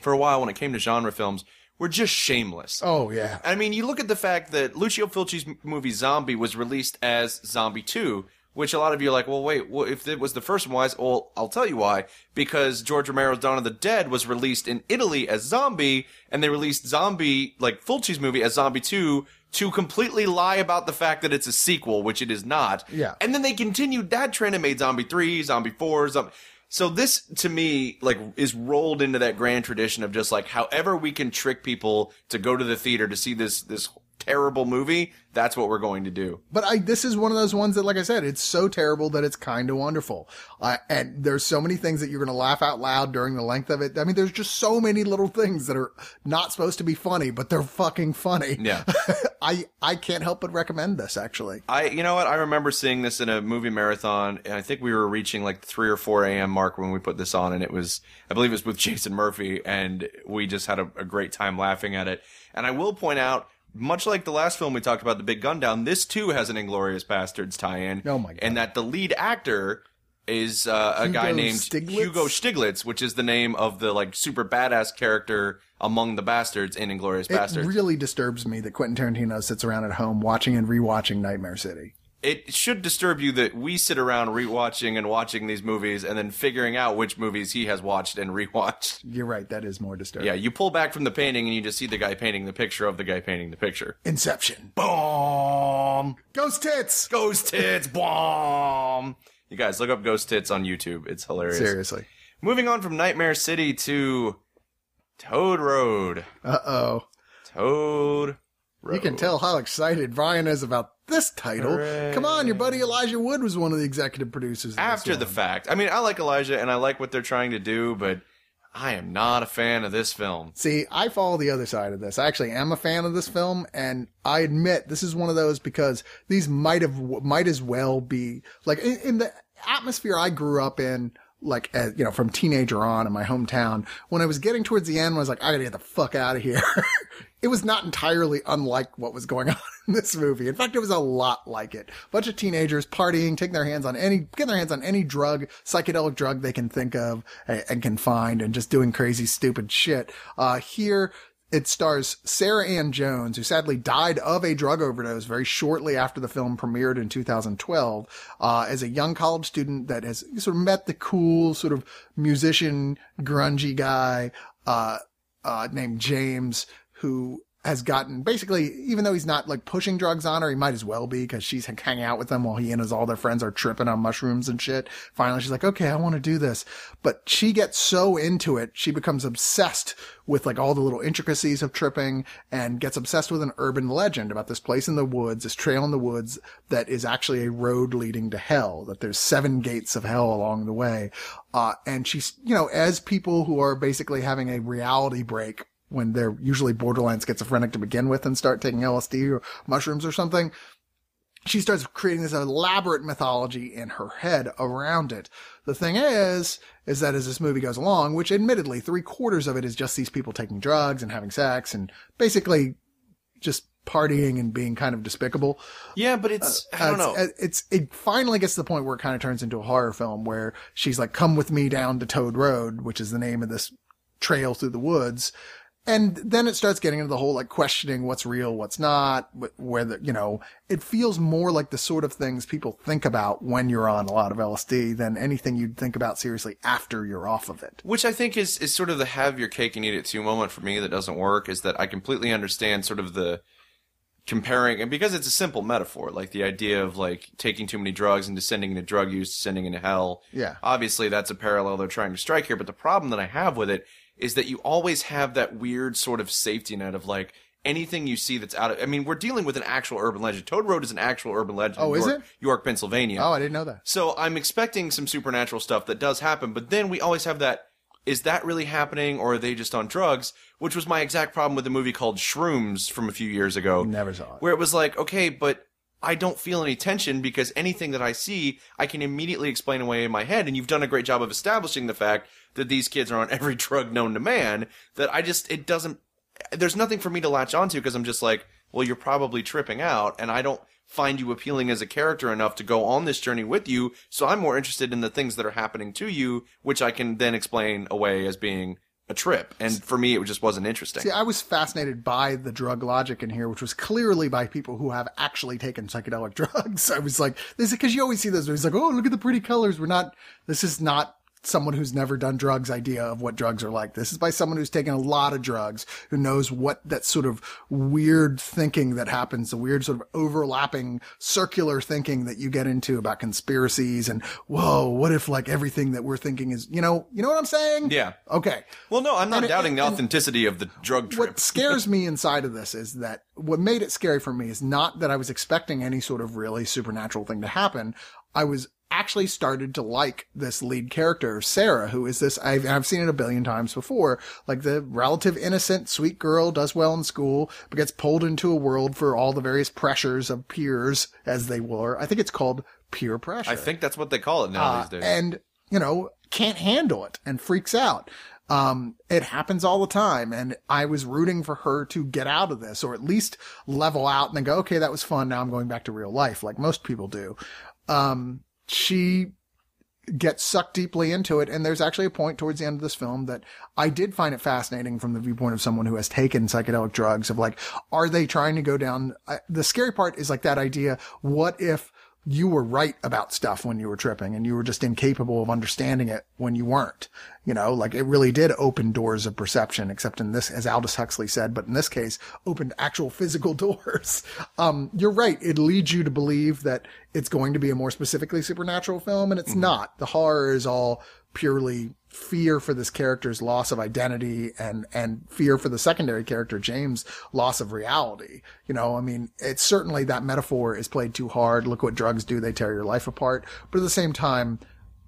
[SPEAKER 1] For a while, when it came to genre films, were just shameless.
[SPEAKER 2] Oh yeah.
[SPEAKER 1] I mean, you look at the fact that Lucio Fulci's movie Zombie was released as Zombie 2, which a lot of you are like, well, wait, well, if it was the first one, why? is- Well, I'll tell you why. Because George Romero's Dawn of the Dead was released in Italy as Zombie, and they released Zombie, like Fulci's movie, as Zombie 2 to completely lie about the fact that it's a sequel, which it is not.
[SPEAKER 2] Yeah.
[SPEAKER 1] And then they continued that trend and made Zombie 3, Zombie 4, Zombie. So this, to me, like, is rolled into that grand tradition of just like, however we can trick people to go to the theater to see this, this terrible movie, that's what we're going to do.
[SPEAKER 2] But I, this is one of those ones that, like I said, it's so terrible that it's kind of wonderful. Uh, and there's so many things that you're going to laugh out loud during the length of it. I mean, there's just so many little things that are not supposed to be funny, but they're fucking funny.
[SPEAKER 1] Yeah. *laughs*
[SPEAKER 2] I, I can't help but recommend this actually.
[SPEAKER 1] I, you know what? I remember seeing this in a movie marathon, and I think we were reaching like 3 or 4 a.m. mark when we put this on, and it was, I believe it was with *laughs* Jason Murphy, and we just had a, a great time laughing at it. And I will point out, much like the last film we talked about, The Big Gun Down, this too has an Inglourious Basterds tie-in.
[SPEAKER 2] Oh my God.
[SPEAKER 1] And that the lead actor is uh, a guy named
[SPEAKER 2] Stiglitz?
[SPEAKER 1] Hugo Stiglitz, which is the name of the like super badass character among the bastards in Inglourious Basterds.
[SPEAKER 2] It really disturbs me that Quentin Tarantino sits around at home watching and rewatching Nightmare City.
[SPEAKER 1] it should disturb you that we sit around rewatching and watching these movies and then figuring out which movies he has watched and rewatched.
[SPEAKER 2] You're right. That is more disturbing.
[SPEAKER 1] Yeah, you pull back from the painting and you just see the guy painting the picture of the guy painting the picture.
[SPEAKER 2] Inception.
[SPEAKER 1] Boom!
[SPEAKER 2] Ghost tits.
[SPEAKER 1] Ghost tits, boom! You guys look up ghost tits on YouTube. It's hilarious.
[SPEAKER 2] Seriously.
[SPEAKER 1] Moving on from Nightmare City to Toad Road.
[SPEAKER 2] Uh oh.
[SPEAKER 1] Toad Road.
[SPEAKER 2] You can tell how excited Brian is about this title.
[SPEAKER 1] Hooray.
[SPEAKER 2] Come on, your buddy Elijah Wood was one of the executive producers.
[SPEAKER 1] after the fact. I mean, I like Elijah and I like what they're trying to do, but I am not a fan of this film.
[SPEAKER 2] See, I follow the other side of this. I actually am a fan of this film, and I admit this is one of those because these might have might as well be like in, in the atmosphere I grew up in. Like, as, you know, from teenager on in my hometown, when I was getting towards the end, I was like, I gotta get the fuck out of here. *laughs* it was not entirely unlike what was going *laughs* on in this movie. In fact, it was a lot like it. bunch of teenagers partying, taking their hands on any, getting their hands on any drug, psychedelic drug they can think of and, and can find and just doing crazy, stupid shit. Uh, here, it stars Sarah Ann Jones, who sadly died of a drug overdose very shortly after the film premiered in 2012, uh, as a young college student that has sort of met the cool sort of musician, grungy guy, uh, uh, named James, who has gotten basically, even though he's not like pushing drugs on her, he might as well be because she's hanging out with them while he and his all their friends are tripping on mushrooms and shit. Finally, she's like, okay, I want to do this. But she gets so into it, she becomes obsessed with like all the little intricacies of tripping and gets obsessed with an urban legend about this place in the woods, this trail in the woods that is actually a road leading to hell, that there's seven gates of hell along the way. Uh, and she's, you know, as people who are basically having a reality break when they're usually borderline schizophrenic to begin with and start taking LSD or mushrooms or something. She starts creating this elaborate mythology in her head around it. The thing is, is that as this movie goes along, which admittedly three quarters of it is just these people taking drugs and having sex and basically just partying and being kind of despicable.
[SPEAKER 1] Yeah, but it's uh, I don't
[SPEAKER 2] know. It's, it's, it finally gets to the point where it kind of turns into a horror film where she's like, "Come with me down to Toad Road," which is the name of this trail through the woods, and then it starts getting into the whole like questioning what's real, what's not, whether, you know, it feels more like the sort of things people think about when you're on a lot of LSD than anything you'd think about seriously after you're off of it.
[SPEAKER 1] Which I think is, is sort of the have your cake and eat it too moment for me that doesn't work is that I completely understand sort of the comparing, and because it's a simple metaphor, like the idea of like taking too many drugs and descending into drug use, descending into hell.
[SPEAKER 2] Yeah.
[SPEAKER 1] Obviously that's a parallel they're trying to strike here, but the problem that I have with it is that you always have that weird sort of safety net of like anything you see that's out of. I mean, we're dealing with an actual urban legend. Toad Road is an actual urban legend.
[SPEAKER 2] Oh, is
[SPEAKER 1] York,
[SPEAKER 2] it?
[SPEAKER 1] York, Pennsylvania.
[SPEAKER 2] Oh, I didn't know that.
[SPEAKER 1] So I'm expecting some supernatural stuff that does happen, but then we always have that. Is that really happening, or are they just on drugs? Which was my exact problem with the movie called Shrooms from a few years ago.
[SPEAKER 2] Never saw it.
[SPEAKER 1] Where it was like, okay, but I don't feel any tension because anything that I see, I can immediately explain away in my head. And you've done a great job of establishing the fact that these kids are on every drug known to man that I just, it doesn't, there's nothing for me to latch onto because I'm just like, well, you're probably tripping out and I don't find you appealing as a character enough to go on this journey with you. So I'm more interested in the things that are happening to you, which I can then explain away as being a trip. And for me, it just wasn't interesting.
[SPEAKER 2] See, I was fascinated by the drug logic in here, which was clearly by people who have actually taken psychedelic *laughs* drugs. I was like, this is because you always see those. He's like, oh, look at the pretty colors. We're not, this is not someone who's never done drugs idea of what drugs are like. This is by someone who's taken a lot of drugs, who knows what that sort of weird thinking that happens, the weird sort of overlapping circular thinking that you get into about conspiracies and, whoa, what if like everything that we're thinking is, you know, you know what I'm saying?
[SPEAKER 1] Yeah.
[SPEAKER 2] Okay.
[SPEAKER 1] Well, no, I'm not
[SPEAKER 2] And it-
[SPEAKER 1] doubting the authenticity of the drug trip.
[SPEAKER 2] What scares *laughs* me inside of this is that what made it scary for me is not that I was expecting any sort of really supernatural thing to happen. I was actually started to like this lead character, Sarah, who is this, I've, I've seen it a billion times before, like the relative innocent, sweet girl, does well in school, but gets pulled into a world for all the various pressures of peers, as they were. I think it's called peer pressure
[SPEAKER 1] I think that's what they call it now
[SPEAKER 2] uh,
[SPEAKER 1] these days.
[SPEAKER 2] and you know can't handle it and freaks out. Um, it happens all the time, and I was rooting for her to get out of this, or at least level out and then go, okay, that was fun. Now I'm going back to real life, like most people do. Um, she gets sucked deeply into it, and there's actually a point towards the end of this film that I did find it fascinating from the viewpoint of someone who has taken psychedelic drugs. Of like, are they trying to go down? I, the scary part is like that idea. What if you were right about stuff when you were tripping and you were just incapable of understanding it when you weren't. You know, like it really did open doors of perception, except in this, as Aldous Huxley said, but in this case, opened actual physical *laughs* doors. Um, you're right. It leads you to believe that it's going to be a more specifically supernatural film and it's not. The horror is all purely fear for this character's loss of identity and and fear for the secondary character James loss of reality. You know, I mean, it's certainly that metaphor is played too hard. Look what drugs do; they tear your life apart. But at the same time,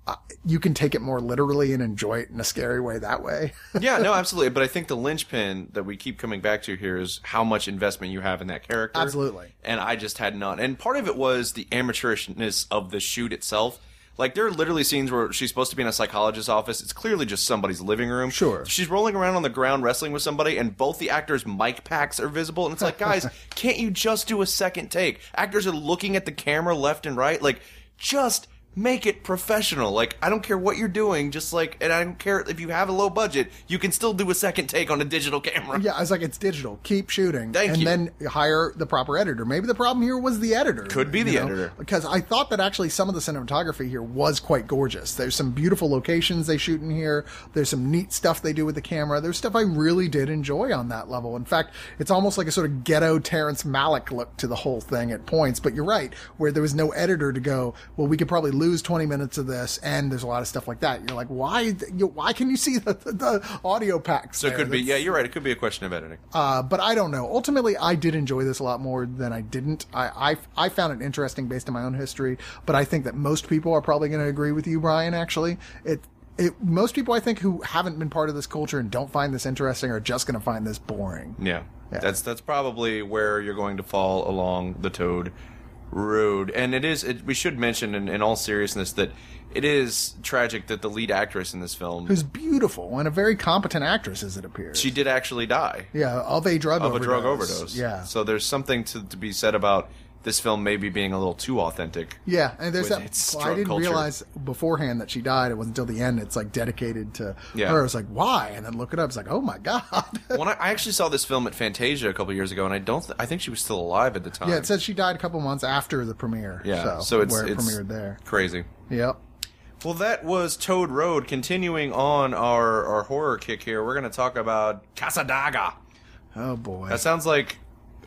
[SPEAKER 2] uh, you can take it more literally and enjoy it in a scary way that way. *laughs*
[SPEAKER 1] yeah, no, absolutely. But I think the linchpin that we keep coming back to here is how much investment you have in that character.
[SPEAKER 2] Absolutely.
[SPEAKER 1] And I just had none. And part of it was the amateurishness of the shoot itself. Like there are literally scenes where she's supposed to be in a psychologist's office. It's clearly just somebody's living room.
[SPEAKER 2] Sure.
[SPEAKER 1] She's rolling around on the ground wrestling with somebody, and both the actors' mic packs are visible. And it's like, guys, *laughs* can't you just do a second take? Actors are looking at the camera left and right. Like, just make it professional. Like, I don't care what you're doing. Just like, and I don't care if you have a low budget, you can still do a second take on a digital camera.
[SPEAKER 2] Yeah, I was like, it's digital. Keep shooting.
[SPEAKER 1] Thank
[SPEAKER 2] and
[SPEAKER 1] you.
[SPEAKER 2] then hire the proper editor. Maybe the problem here was the editor.
[SPEAKER 1] Could be the
[SPEAKER 2] know?
[SPEAKER 1] editor.
[SPEAKER 2] Because I thought that actually some of the cinematography here was quite gorgeous. There's some beautiful locations they shoot in here. There's some neat stuff they do with the camera. There's stuff I really did enjoy on that level. In fact, it's almost like a sort of ghetto Terrence Malick look to the whole thing at points. But you're right, where there was no editor to go, well, we could probably lose 20 minutes of this, and there's a lot of stuff like that. You're like, why? You, why can you see the, *laughs* the, the audio packs?
[SPEAKER 1] So it could be,
[SPEAKER 2] That's-
[SPEAKER 1] yeah, you're right. It could be a question of editing.
[SPEAKER 2] uh, but I don't know. Ultimately, I did enjoy this a lot more than I didn't. I, I, I found it interesting based on my own history, but I think that most people are probably going to agree with you, Brian, actually. It, it, most people I think who haven't been part of this culture and don't find this interesting are just going to find this boring.
[SPEAKER 1] Yeah.
[SPEAKER 2] Yeah.
[SPEAKER 1] That's that's probably where you're going to fall along the Toad road. And it is it, we should mention in, in all seriousness that it is tragic that the lead actress in this film
[SPEAKER 2] Who's beautiful and a very competent actress, as it appears.
[SPEAKER 1] she did actually die
[SPEAKER 2] yeah, of a drug
[SPEAKER 1] of
[SPEAKER 2] overdose.
[SPEAKER 1] a drug overdose.
[SPEAKER 2] Yeah.
[SPEAKER 1] So there's something to, to be said about this film maybe being a little too authentic.
[SPEAKER 2] Yeah, and there's that. well, I didn't
[SPEAKER 1] culture.
[SPEAKER 2] realize beforehand that she died. It wasn't until the end. It's like dedicated to
[SPEAKER 1] Yeah.
[SPEAKER 2] her. I was like, why? And then look it up. It's like, oh my god. *laughs*
[SPEAKER 1] when I, I actually saw this film at Fantasia a couple years ago, and I don't, th- I think she was still alive at the time.
[SPEAKER 2] yeah, it says she died a couple months after the premiere.
[SPEAKER 1] Yeah,
[SPEAKER 2] so,
[SPEAKER 1] so it's
[SPEAKER 2] where it
[SPEAKER 1] it's
[SPEAKER 2] premiered there.
[SPEAKER 1] Crazy.
[SPEAKER 2] Yep.
[SPEAKER 1] Well, that was Toad Road. Continuing on our, our horror kick here, we're going to talk about Cassadaga.
[SPEAKER 2] Oh boy.
[SPEAKER 1] That sounds like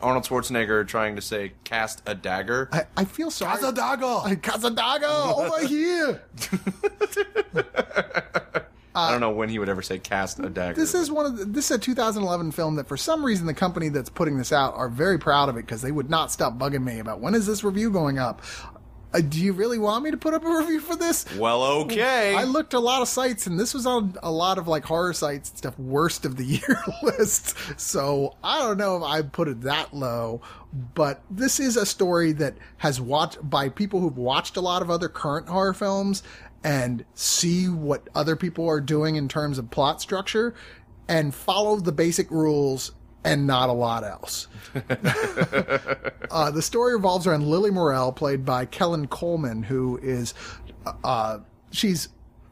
[SPEAKER 1] Arnold Schwarzenegger trying to say cast a dagger.
[SPEAKER 2] I, I feel sorry.
[SPEAKER 1] Cassadaga!
[SPEAKER 2] Cassadaga over *laughs* here.
[SPEAKER 1] I don't know when he would ever say cast a dagger.
[SPEAKER 2] This is one of the, this is a 2011 film that for some reason the company that's putting this out are very proud of it because they would not stop bugging me about when is this review going up. Uh, do you really want me to put up a *laughs* review for this?
[SPEAKER 1] well, okay.
[SPEAKER 2] I looked a lot of sites, and this was on a lot of like horror sites and stuff, worst of the *laughs* year *laughs* lists. So I don't know if I put it that low, but this is a story that has watched by people who've watched a lot of other current horror films and see what other people are doing in terms of plot structure and follow the basic rules and not a lot else. Uh, the story revolves around Lily Morelle, played by Kelen Coleman, who is, uh, she's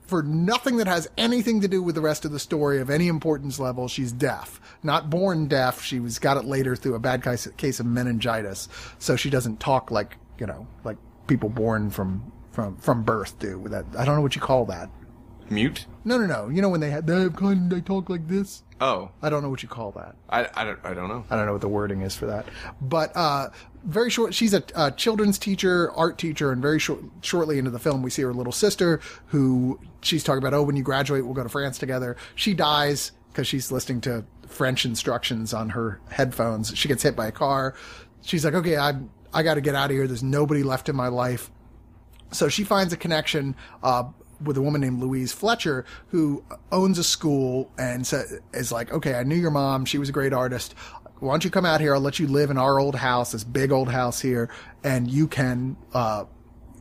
[SPEAKER 2] for nothing that has anything to do with the rest of the story of any importance level. She's deaf, not born deaf. She was got it later through a bad case, case of meningitis, so she doesn't talk like you know like people born from from from birth do. That, I don't know what you call that.
[SPEAKER 1] Mute?
[SPEAKER 2] No, no, no. You know when they have they have kind they talk like this.
[SPEAKER 1] Oh,
[SPEAKER 2] I don't know what you call that.
[SPEAKER 1] I, I, don't, I don't know.
[SPEAKER 2] I don't know what the wording is for that, but uh, very short. She's a, a children's teacher, art teacher, and very short, shortly into the film, we see her little sister, who she's talking about. Oh, when you graduate, we'll go to France together. She dies because she's listening to French instructions on her headphones. She gets hit by a car. She's like, okay, I I got to get out of here. There's nobody left in my life. So she finds a connection uh, with a woman named Louise Fletcher who owns a school and is like, okay, I knew your mom. She was a great artist. Why don't you come out here? I'll let you live in our old house, this big old house here, and you can, uh,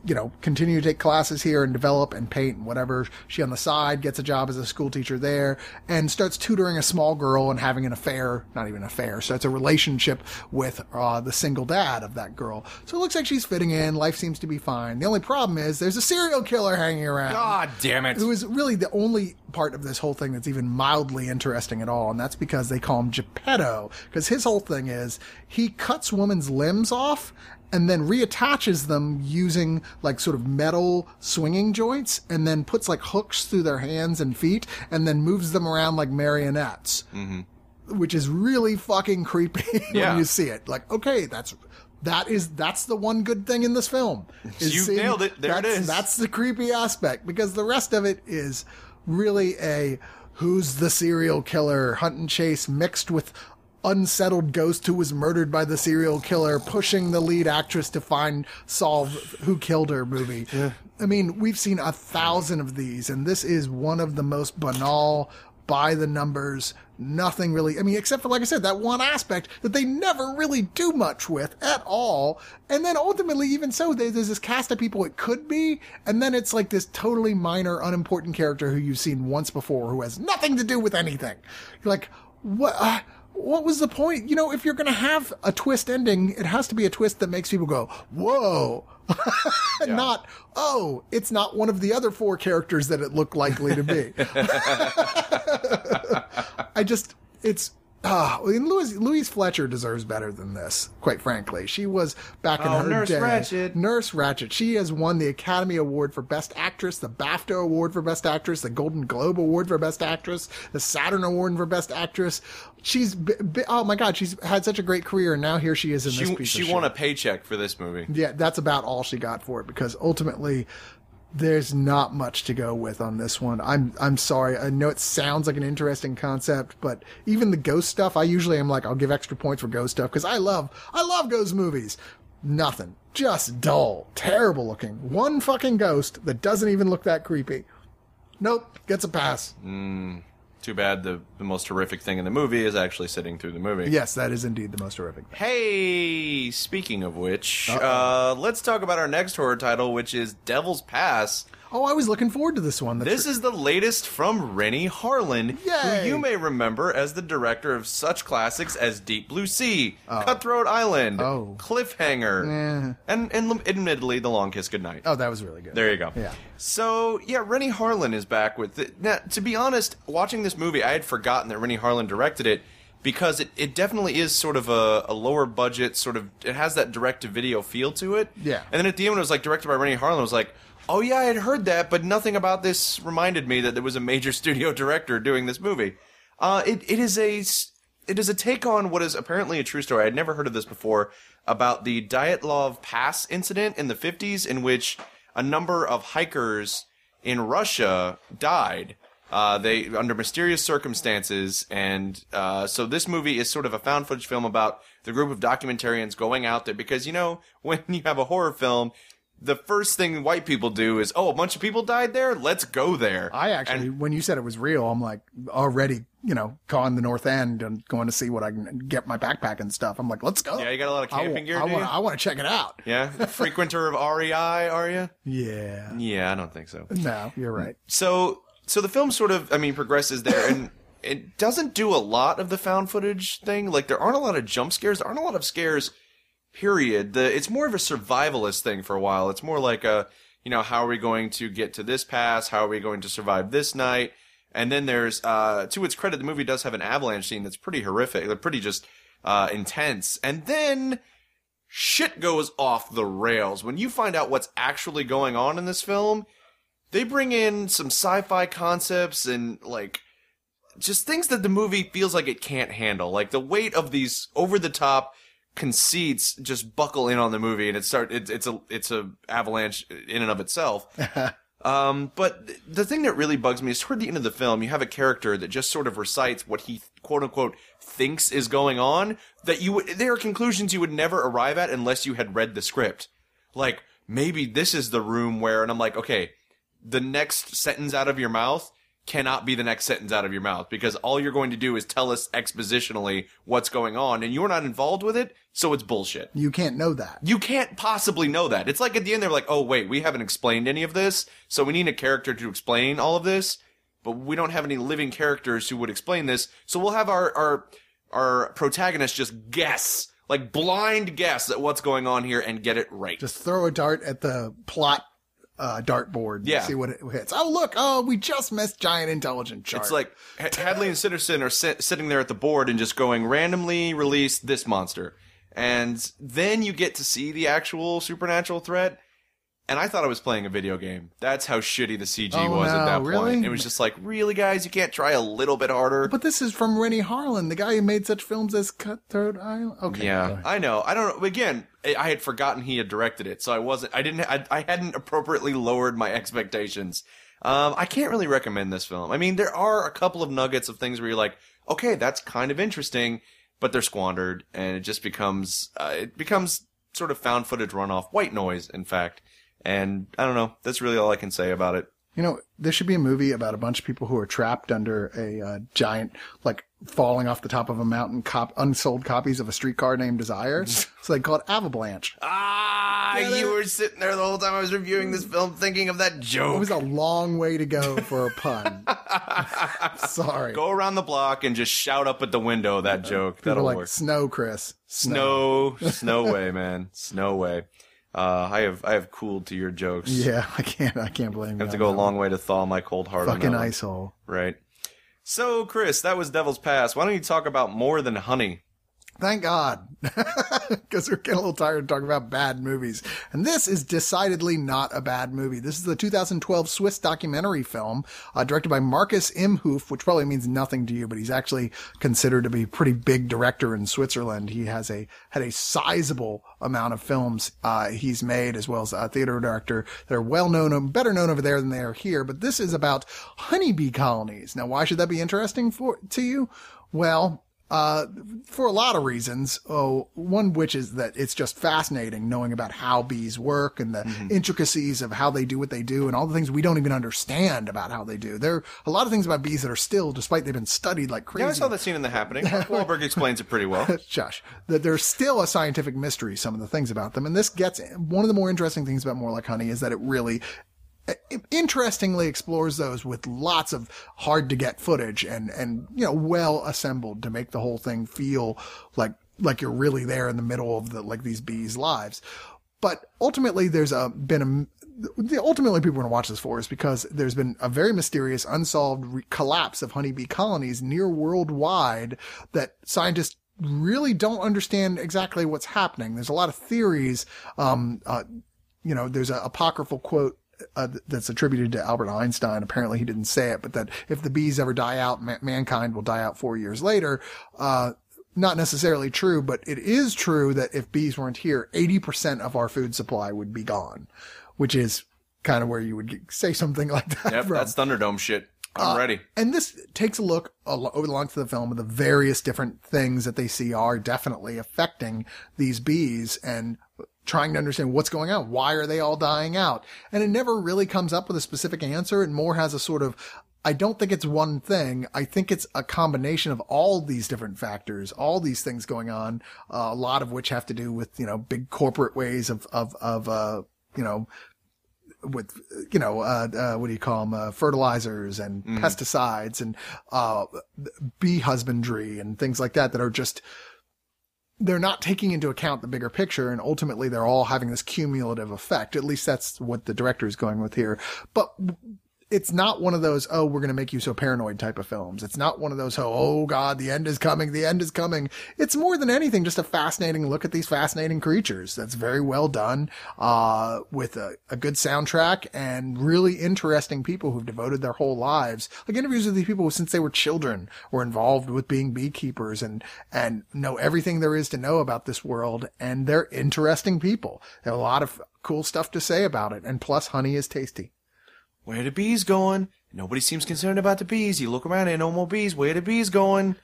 [SPEAKER 2] you know, continue to take classes here and develop and paint and whatever. She on the side gets a job as a school teacher there and starts tutoring a small girl and having an affair, not even an affair, starts a relationship with uh, the single dad of that girl. So it looks like she's fitting in. Life seems to be fine. The only problem is there's a serial killer hanging around
[SPEAKER 1] God damn it.
[SPEAKER 2] who is really the only part of this whole thing that's even mildly interesting at all, and that's because they call him Geppetto, because his whole thing is he cuts women's limbs off and then reattaches them using like sort of metal swinging joints and then puts like hooks through their hands and feet and then moves them around like marionettes. Mm-hmm. Which is really fucking creepy *laughs*
[SPEAKER 1] Yeah.
[SPEAKER 2] when you see it. Like, okay, that's that is that's the one good thing in this film. *laughs*
[SPEAKER 1] You nailed it. There it is.
[SPEAKER 2] That's the creepy aspect because the rest of it is really a who's the serial killer hunt and chase mixed with unsettled ghost who was murdered by the serial killer pushing the lead actress to find solve who killed her movie. I mean, we've seen a thousand of these and this is one of the most banal by the numbers. Nothing really, I mean, except for, like I said, that one aspect that they never really do much with at all. And then ultimately, even so, there's this cast of people it could be. And then it's like this totally minor, unimportant character who you've seen once before who has nothing to do with anything. You're like, what? Uh, what was the point? You know, if you're going to have a twist ending, it has to be a twist that makes people go, whoa. *laughs* Not, oh, it's not one of the other four characters that it looked likely to be. *laughs* I just, it's, ah, and Louise, Louise Fletcher deserves better than this, quite frankly. She was back in
[SPEAKER 1] Oh,
[SPEAKER 2] her
[SPEAKER 1] Nurse
[SPEAKER 2] day.
[SPEAKER 1] Ratched.
[SPEAKER 2] Nurse Ratched. She has won the Academy Award for Best Actress, the BAFTA Award for Best Actress, the Golden Globe Award for Best Actress, the Saturn Award for Best Actress. She's, b- b- oh my God, she's had such a great career, and now here she is in this
[SPEAKER 1] She
[SPEAKER 2] piece
[SPEAKER 1] she
[SPEAKER 2] of
[SPEAKER 1] won
[SPEAKER 2] shit.
[SPEAKER 1] a paycheck for this movie.
[SPEAKER 2] Yeah, that's about all she got for it because ultimately there's not much to go with on this one. I'm I'm sorry. I know it sounds like an interesting concept, but even the ghost stuff, I usually am like I'll give extra points for ghost stuff because I love I love ghost movies. Nothing. Just dull, terrible looking. One fucking ghost that doesn't even look that creepy. Nope, gets a pass. Mm.
[SPEAKER 1] Too bad the, the most horrific thing in the movie is actually sitting through the movie.
[SPEAKER 2] Yes, that is indeed the most horrific. thing.
[SPEAKER 1] Hey, speaking of which, uh, let's talk about our next horror title, which is Devil's Pass.
[SPEAKER 2] Oh, I was looking forward to this one.
[SPEAKER 1] This is the latest from Renny Harlin,
[SPEAKER 2] Yay.
[SPEAKER 1] who you may remember as the director of such classics as Deep Blue Sea, oh. Cutthroat Island,
[SPEAKER 2] Oh.
[SPEAKER 1] Cliffhanger, eh. and, and admittedly, The Long Kiss Goodnight.
[SPEAKER 2] oh, that was really good.
[SPEAKER 1] There you go.
[SPEAKER 2] Yeah.
[SPEAKER 1] So yeah, Renny Harlin is back with it. Now, to be honest, watching this movie, I had forgotten that Renny Harlin directed it because it, it definitely is sort of a, a lower budget sort of. It has that direct to video feel to it.
[SPEAKER 2] Yeah.
[SPEAKER 1] And then at the end, when it was like directed by Renny Harlin, I was like, oh yeah, I had heard that, but nothing about this reminded me that there was a major *laughs* studio director doing this movie. Uh, it it is a it is a take on what is apparently a true story. I'd never heard of this before about the Dyatlov Pass incident in the 50s, in which a number of hikers in Russia died. Uh, they under mysterious circumstances, and uh, so this movie is sort of a found footage film about the group of documentarians going out there because you know *laughs* when you have a horror film. The first thing white people do is, oh, a bunch of people died there. Let's go there.
[SPEAKER 2] I actually, when you said it was real, I'm like already, you know, calling the North End and going to see what I can get my backpack and stuff. I'm like, let's go.
[SPEAKER 1] Yeah, you got a lot of camping
[SPEAKER 2] wa-
[SPEAKER 1] gear,
[SPEAKER 2] I want. I want to check it out.
[SPEAKER 1] Yeah, *laughs* frequenter of REI, are you?
[SPEAKER 2] Yeah.
[SPEAKER 1] Yeah, I don't think so.
[SPEAKER 2] No, you're right.
[SPEAKER 1] So, so the film sort of, I mean, progresses there, and it doesn't do a lot of the found footage thing. Like, there aren't a lot of jump scares. There aren't a lot of scares. Period. The it's more of a survivalist thing for a while. It's more like a, you know, how are we going to get to this pass? How are we going to survive this night? And then there's, uh, to its credit, the movie does have an avalanche scene that's pretty horrific. They're pretty just uh, intense. And then shit goes off the rails when you find out what's actually going on in this film. They bring in some sci-fi concepts and like just things that the movie feels like it can't handle. Like the weight of these over-the-top conceits just buckle in on the movie, and it start it's it's a it's a avalanche in and of itself. *laughs* Um, but th- the thing that really bugs me is toward the end of the film, you have a character that just sort of recites what he quote unquote thinks is going on. That you would, there are conclusions you would never arrive at unless you had read the script. Like, maybe this is the room where, and I'm like, okay, the next sentence out of your mouth cannot be the next sentence out of your mouth because all you're going to do is tell us expositionally what's going on and you're not involved with it, so it's bullshit.
[SPEAKER 2] You can't know that.
[SPEAKER 1] You can't possibly know that. It's like at the end they're like, "Oh wait, we haven't explained any of this, so we need a character to explain all of this, but we don't have any living characters who would explain this, so we'll have our our our protagonist just guess, like blind guess at what's going on here and get it right."
[SPEAKER 2] Just throw a dart at the plot uh, dartboard. and
[SPEAKER 1] Yeah.
[SPEAKER 2] See what it hits. Oh, look. Oh, we just missed giant intelligent shark.
[SPEAKER 1] It's like H- Hadley and Sitterson are sit- sitting there at the board and just going randomly release this monster. And then you get to see the actual supernatural threat. And I thought I was playing a video game. That's how shitty the CG
[SPEAKER 2] Oh,
[SPEAKER 1] was at that
[SPEAKER 2] really?
[SPEAKER 1] point. It was just like, really, guys, you can't try a little bit harder.
[SPEAKER 2] But this is from Renny Harlin, the guy who made such films as Cutthroat Island. Okay.
[SPEAKER 1] yeah. I know. I don't know. Again, I had forgotten he had directed it, so I wasn't. I didn't. I, I hadn't appropriately lowered my expectations. Um, I can't really recommend this film. I mean, there are a couple of nuggets of things where you're like, okay, that's kind of interesting, but they're squandered, and it just becomes uh, it becomes sort of found footage runoff, white noise, in fact. And I don't know. That's really all I can say about it.
[SPEAKER 2] You know, this should be a movie about a bunch of people who are trapped under a uh, giant, like falling off the top of a mountain, cop unsold copies of a streetcar named Desire. so they call it Avalanche.
[SPEAKER 1] Ah,
[SPEAKER 2] Yeah,
[SPEAKER 1] you were sitting there the whole time I was reviewing this film thinking of that joke.
[SPEAKER 2] It was a long way to go for a pun. *laughs* Sorry.
[SPEAKER 1] Go around the block and just shout up at the window that joke.
[SPEAKER 2] People
[SPEAKER 1] That'll
[SPEAKER 2] like
[SPEAKER 1] work.
[SPEAKER 2] snow, Chris. Snow.
[SPEAKER 1] Snow, *laughs* snow way, man. Snow way. Uh, I have I have cooled to your jokes.
[SPEAKER 2] Yeah, I can't. I can't blame you.
[SPEAKER 1] I have to go a long way to thaw my cold heart. on
[SPEAKER 2] Fucking ice hole.
[SPEAKER 1] Right. So, Chris, that was Devil's Pass. Why don't you talk about more than honey?
[SPEAKER 2] Thank God. *laughs* Because we're getting a little tired of talking about bad movies. And this is decidedly not a bad movie. This is the 2012 Swiss documentary film, uh, directed by Markus Imhoof, which probably means nothing to you, but he's actually considered to be a pretty big director in Switzerland. He has a, had a sizable amount of films, uh, he's made as well as a theater director that are well known, better known over there than they are here. But this is about honeybee colonies. Now, why should that be interesting for, to you? Well, uh, for a lot of reasons. Oh, one which is that it's just fascinating knowing about how bees work and the intricacies of how they do what they do and all the things we don't even understand about how they do. There are a lot of things about bees that are still, despite they've been studied like crazy.
[SPEAKER 1] Yeah, I saw that scene in The Happening. *laughs* Wahlberg explains it pretty well. *laughs*
[SPEAKER 2] Josh, that there's still a scientific mystery, some of the things about them. And this gets, one of the more interesting things about More Like Honey is that it really, interestingly explores those with lots of hard to get footage and, and, you know, well assembled to make the whole thing feel like, like you're really there in the middle of the, like these bees' lives. But ultimately, there's a, been a, the ultimately people want to watch this for is because there's been a very mysterious unsolved re- collapse of honeybee colonies near worldwide that scientists really don't understand exactly what's happening. There's a lot of theories. Um, uh, you know, there's an apocryphal quote uh, that's attributed to Albert Einstein. Apparently, he didn't say it, but that if the bees ever die out, ma- mankind will die out four years later. Uh, not necessarily true, but it is true that if bees weren't here, 80% of our food supply would be gone, which is kind of where you would get- say something *laughs* like that.
[SPEAKER 1] Yep,
[SPEAKER 2] from.
[SPEAKER 1] that's Thunderdome shit.
[SPEAKER 2] Uh,
[SPEAKER 1] I'm ready.
[SPEAKER 2] And this takes a look over the length of the film of the various different things that they see are definitely affecting these bees and trying to understand what's going on. Why are they all dying out? And it never really comes up with a specific answer. It more has a sort of, I don't think it's one thing. I think it's a combination of all these different factors, all these things going on, uh, a lot of which have to do with, you know, big corporate ways of, of, of, uh, you know, with you know uh, uh, what do you call them uh, fertilizers and pesticides and uh, bee husbandry and things like that that are just they're not taking into account the bigger picture and ultimately they're all having this cumulative effect. At least that's what the director is going with here. But it's not one of those oh we're going to make you so paranoid type of films. It's not one of those oh, oh god the end is coming the end is coming. It's more than anything just a fascinating look at these fascinating creatures. That's very well done uh, with a, a good soundtrack and really interesting people who've devoted their whole lives like interviews with these people since they were children were involved with being beekeepers and and know everything there is to know about this world and they're interesting people. They have a lot of cool stuff to say about it and plus honey is tasty
[SPEAKER 1] Where the bees going? Nobody seems concerned about the bees. You look around, ain't no more bees. Where the bees going?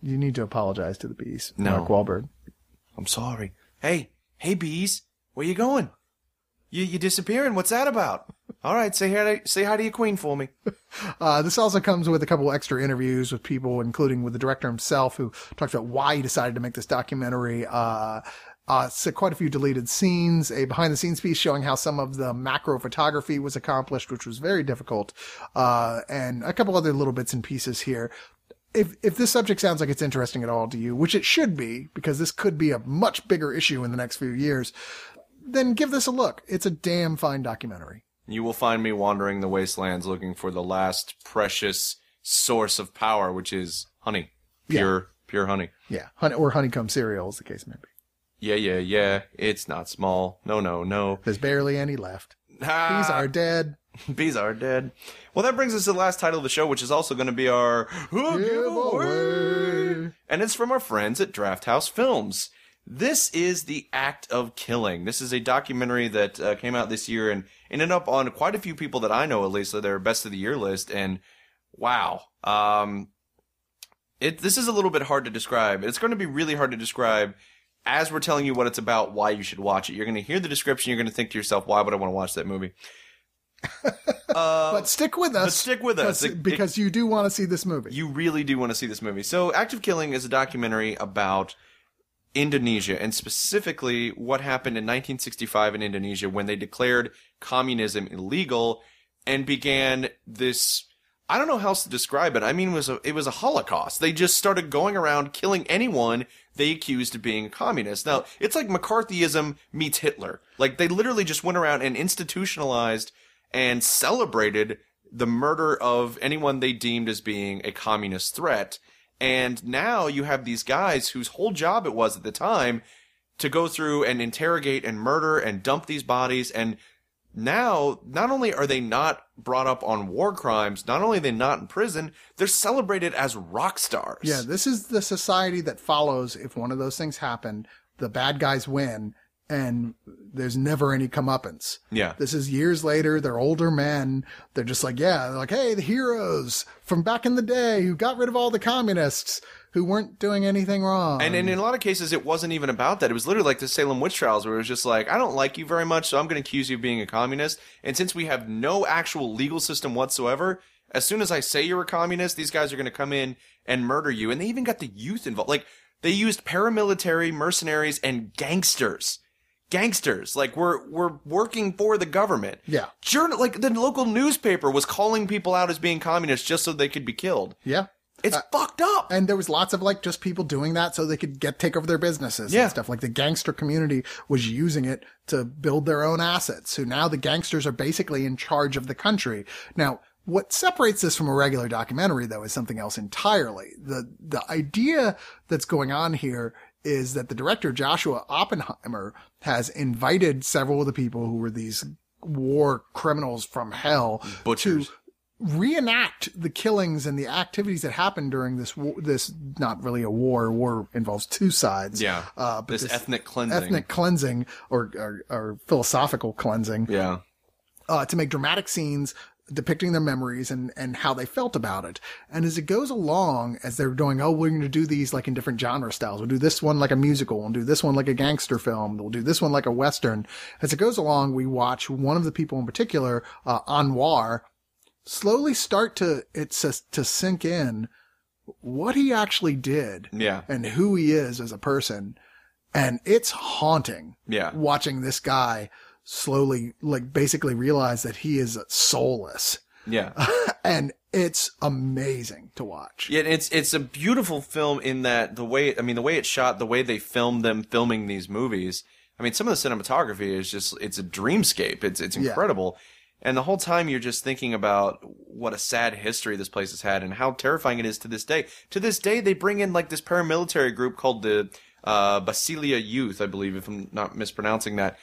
[SPEAKER 2] You need to apologize to the bees.
[SPEAKER 1] No.
[SPEAKER 2] Mark Wahlberg.
[SPEAKER 1] I'm sorry. Hey, hey bees, where you going? You you disappearing? What's that about? All right, say hi to, say hi to your queen for me. *laughs*
[SPEAKER 2] Uh, this also comes with a couple extra interviews with people, including with the director himself, who talked about why he decided to make this documentary. Uh, uh, so quite a few deleted scenes, a behind the scenes piece showing how some of the macro photography was accomplished, which was very difficult, uh, and a couple other little bits and pieces here. If, if this subject sounds like it's interesting at all to you, which it should be, because this could be a much bigger issue in the next few years, then give this a look. It's a damn fine documentary.
[SPEAKER 1] You will find me wandering the wastelands looking for the last precious source of power, which is honey. Pure, pure honey.
[SPEAKER 2] Yeah. Honey, or honeycomb cereal, as the case may be.
[SPEAKER 1] Yeah, yeah, yeah. It's not small. No, no, no.
[SPEAKER 2] There's barely any left.
[SPEAKER 1] Ah,
[SPEAKER 2] These are dead. *laughs*
[SPEAKER 1] bees are dead. Well, that brings us to the last title of the show, which is also going to be our giveaway. And it's from our friends at Drafthouse Films. This is The Act of Killing. This is a documentary that uh, came out this year and ended up on quite a few people that I know, at least, their best of the year list. And wow, um, it this is a little bit hard to describe. It's going to be really hard to describe as we're telling you what it's about, why you should watch it. You're going to hear the description. You're going to think to yourself, why would I want to watch that movie? *laughs*
[SPEAKER 2] Um, but stick with us.
[SPEAKER 1] But stick with us.
[SPEAKER 2] because-
[SPEAKER 1] It-
[SPEAKER 2] you do want to see this movie.
[SPEAKER 1] You really do want to see this movie. So, Act of Killing is a documentary about Indonesia and specifically what happened in 1965 in Indonesia when they declared communism illegal and began this I don't know how else to describe it. I mean, it was a, it was a holocaust. They just started going around killing anyone they accused of being a communist. Now, it's like McCarthyism meets Hitler. Like, they literally just went around and institutionalized and celebrated the murder of anyone they deemed as being a communist threat. And now you have these guys whose whole job it was at the time to go through and interrogate and murder and dump these bodies. And now, not only are they not brought up on war crimes, not only are they not in prison, they're celebrated as rock stars.
[SPEAKER 2] Yeah, this is the society that follows if one of those things happen, the bad guys win, and there's never any comeuppance.
[SPEAKER 1] Yeah.
[SPEAKER 2] This is years later, they're older men. They're just like, yeah, they're like, hey, the heroes from back in the day who got rid of all the communists who weren't doing anything wrong.
[SPEAKER 1] And, and in a lot of cases, it wasn't even about that. It was literally like the Salem witch trials, where it was just like, I don't like you very much, so I'm going to accuse you of being a communist. And since we have no actual legal system whatsoever, as soon as I say you're a communist, these guys are going to come in and murder you. And they even got the youth involved. Like, they used paramilitary, mercenaries, and gangsters. Gangsters, like we're we're working for the government.
[SPEAKER 2] Yeah.
[SPEAKER 1] Journal, like the local newspaper was calling people out as being communists just so they could be killed.
[SPEAKER 2] yeah.
[SPEAKER 1] It's uh, fucked up.
[SPEAKER 2] And there was lots of like just people doing that so they could get take over their businesses
[SPEAKER 1] Yeah.
[SPEAKER 2] and stuff. Like the gangster community was using it to build their own assets. So now the gangsters are basically in charge of the country. Now, what separates this from a regular documentary though is something else entirely. The the idea that's going on here is that the director Joshua Oppenheimer has invited several of the people who were these war criminals from hell
[SPEAKER 1] Butchers.
[SPEAKER 2] to reenact the killings and the activities that happened during this war, this not really a war. War involves two sides.
[SPEAKER 1] Yeah.
[SPEAKER 2] Uh, but
[SPEAKER 1] this, ethnic cleansing.
[SPEAKER 2] ethnic cleansing or, or, or philosophical cleansing
[SPEAKER 1] Yeah.
[SPEAKER 2] uh, to make dramatic scenes depicting their memories and, and how they felt about it. And as it goes along, as they're going, oh, we're going to do these like in different genre styles. We'll do this one like a musical. We'll do this one like a gangster film. We'll do this one like a Western. As it goes along, we watch one of the people in particular, uh, Anwar, slowly start to, it to, to sink in what he actually did
[SPEAKER 1] Yeah.
[SPEAKER 2] and who he is as a person. And it's haunting
[SPEAKER 1] Yeah.
[SPEAKER 2] watching this guy slowly, like, basically realize that he is soulless.
[SPEAKER 1] Yeah. *laughs*
[SPEAKER 2] and it's amazing to watch.
[SPEAKER 1] Yeah, it's it's a beautiful film in that the way I mean the way it's shot, the way they filmed them filming these movies. I mean, some of the cinematography is just it's a dreamscape. It's it's
[SPEAKER 2] Yeah.
[SPEAKER 1] And the whole time you're just thinking about what a sad history this place has had and how terrifying it is to this day. To this day, they bring in like this paramilitary group called the uh, Basilia Youth, I believe, if I'm not mispronouncing that,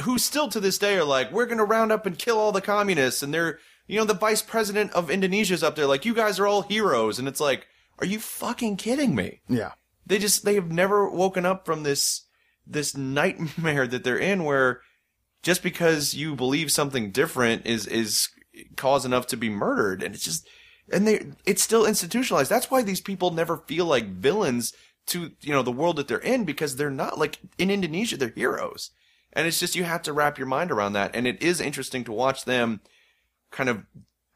[SPEAKER 1] who still to this day are like, we're going to round up and kill all the communists. And they're, you know, the vice president of Indonesia's up there like, you guys are all heroes. And it's like, are you fucking kidding me?
[SPEAKER 2] Yeah.
[SPEAKER 1] They just, they have never woken up from this, this nightmare *laughs* that they're in where just because you believe something different is, is cause enough to be murdered. And it's just, and they, it's still institutionalized. That's why these people never feel like villains to, you know, the world that they're in because they're not like in Indonesia, they're heroes. And it's just, you have to wrap your mind around that. And it is interesting to watch them kind of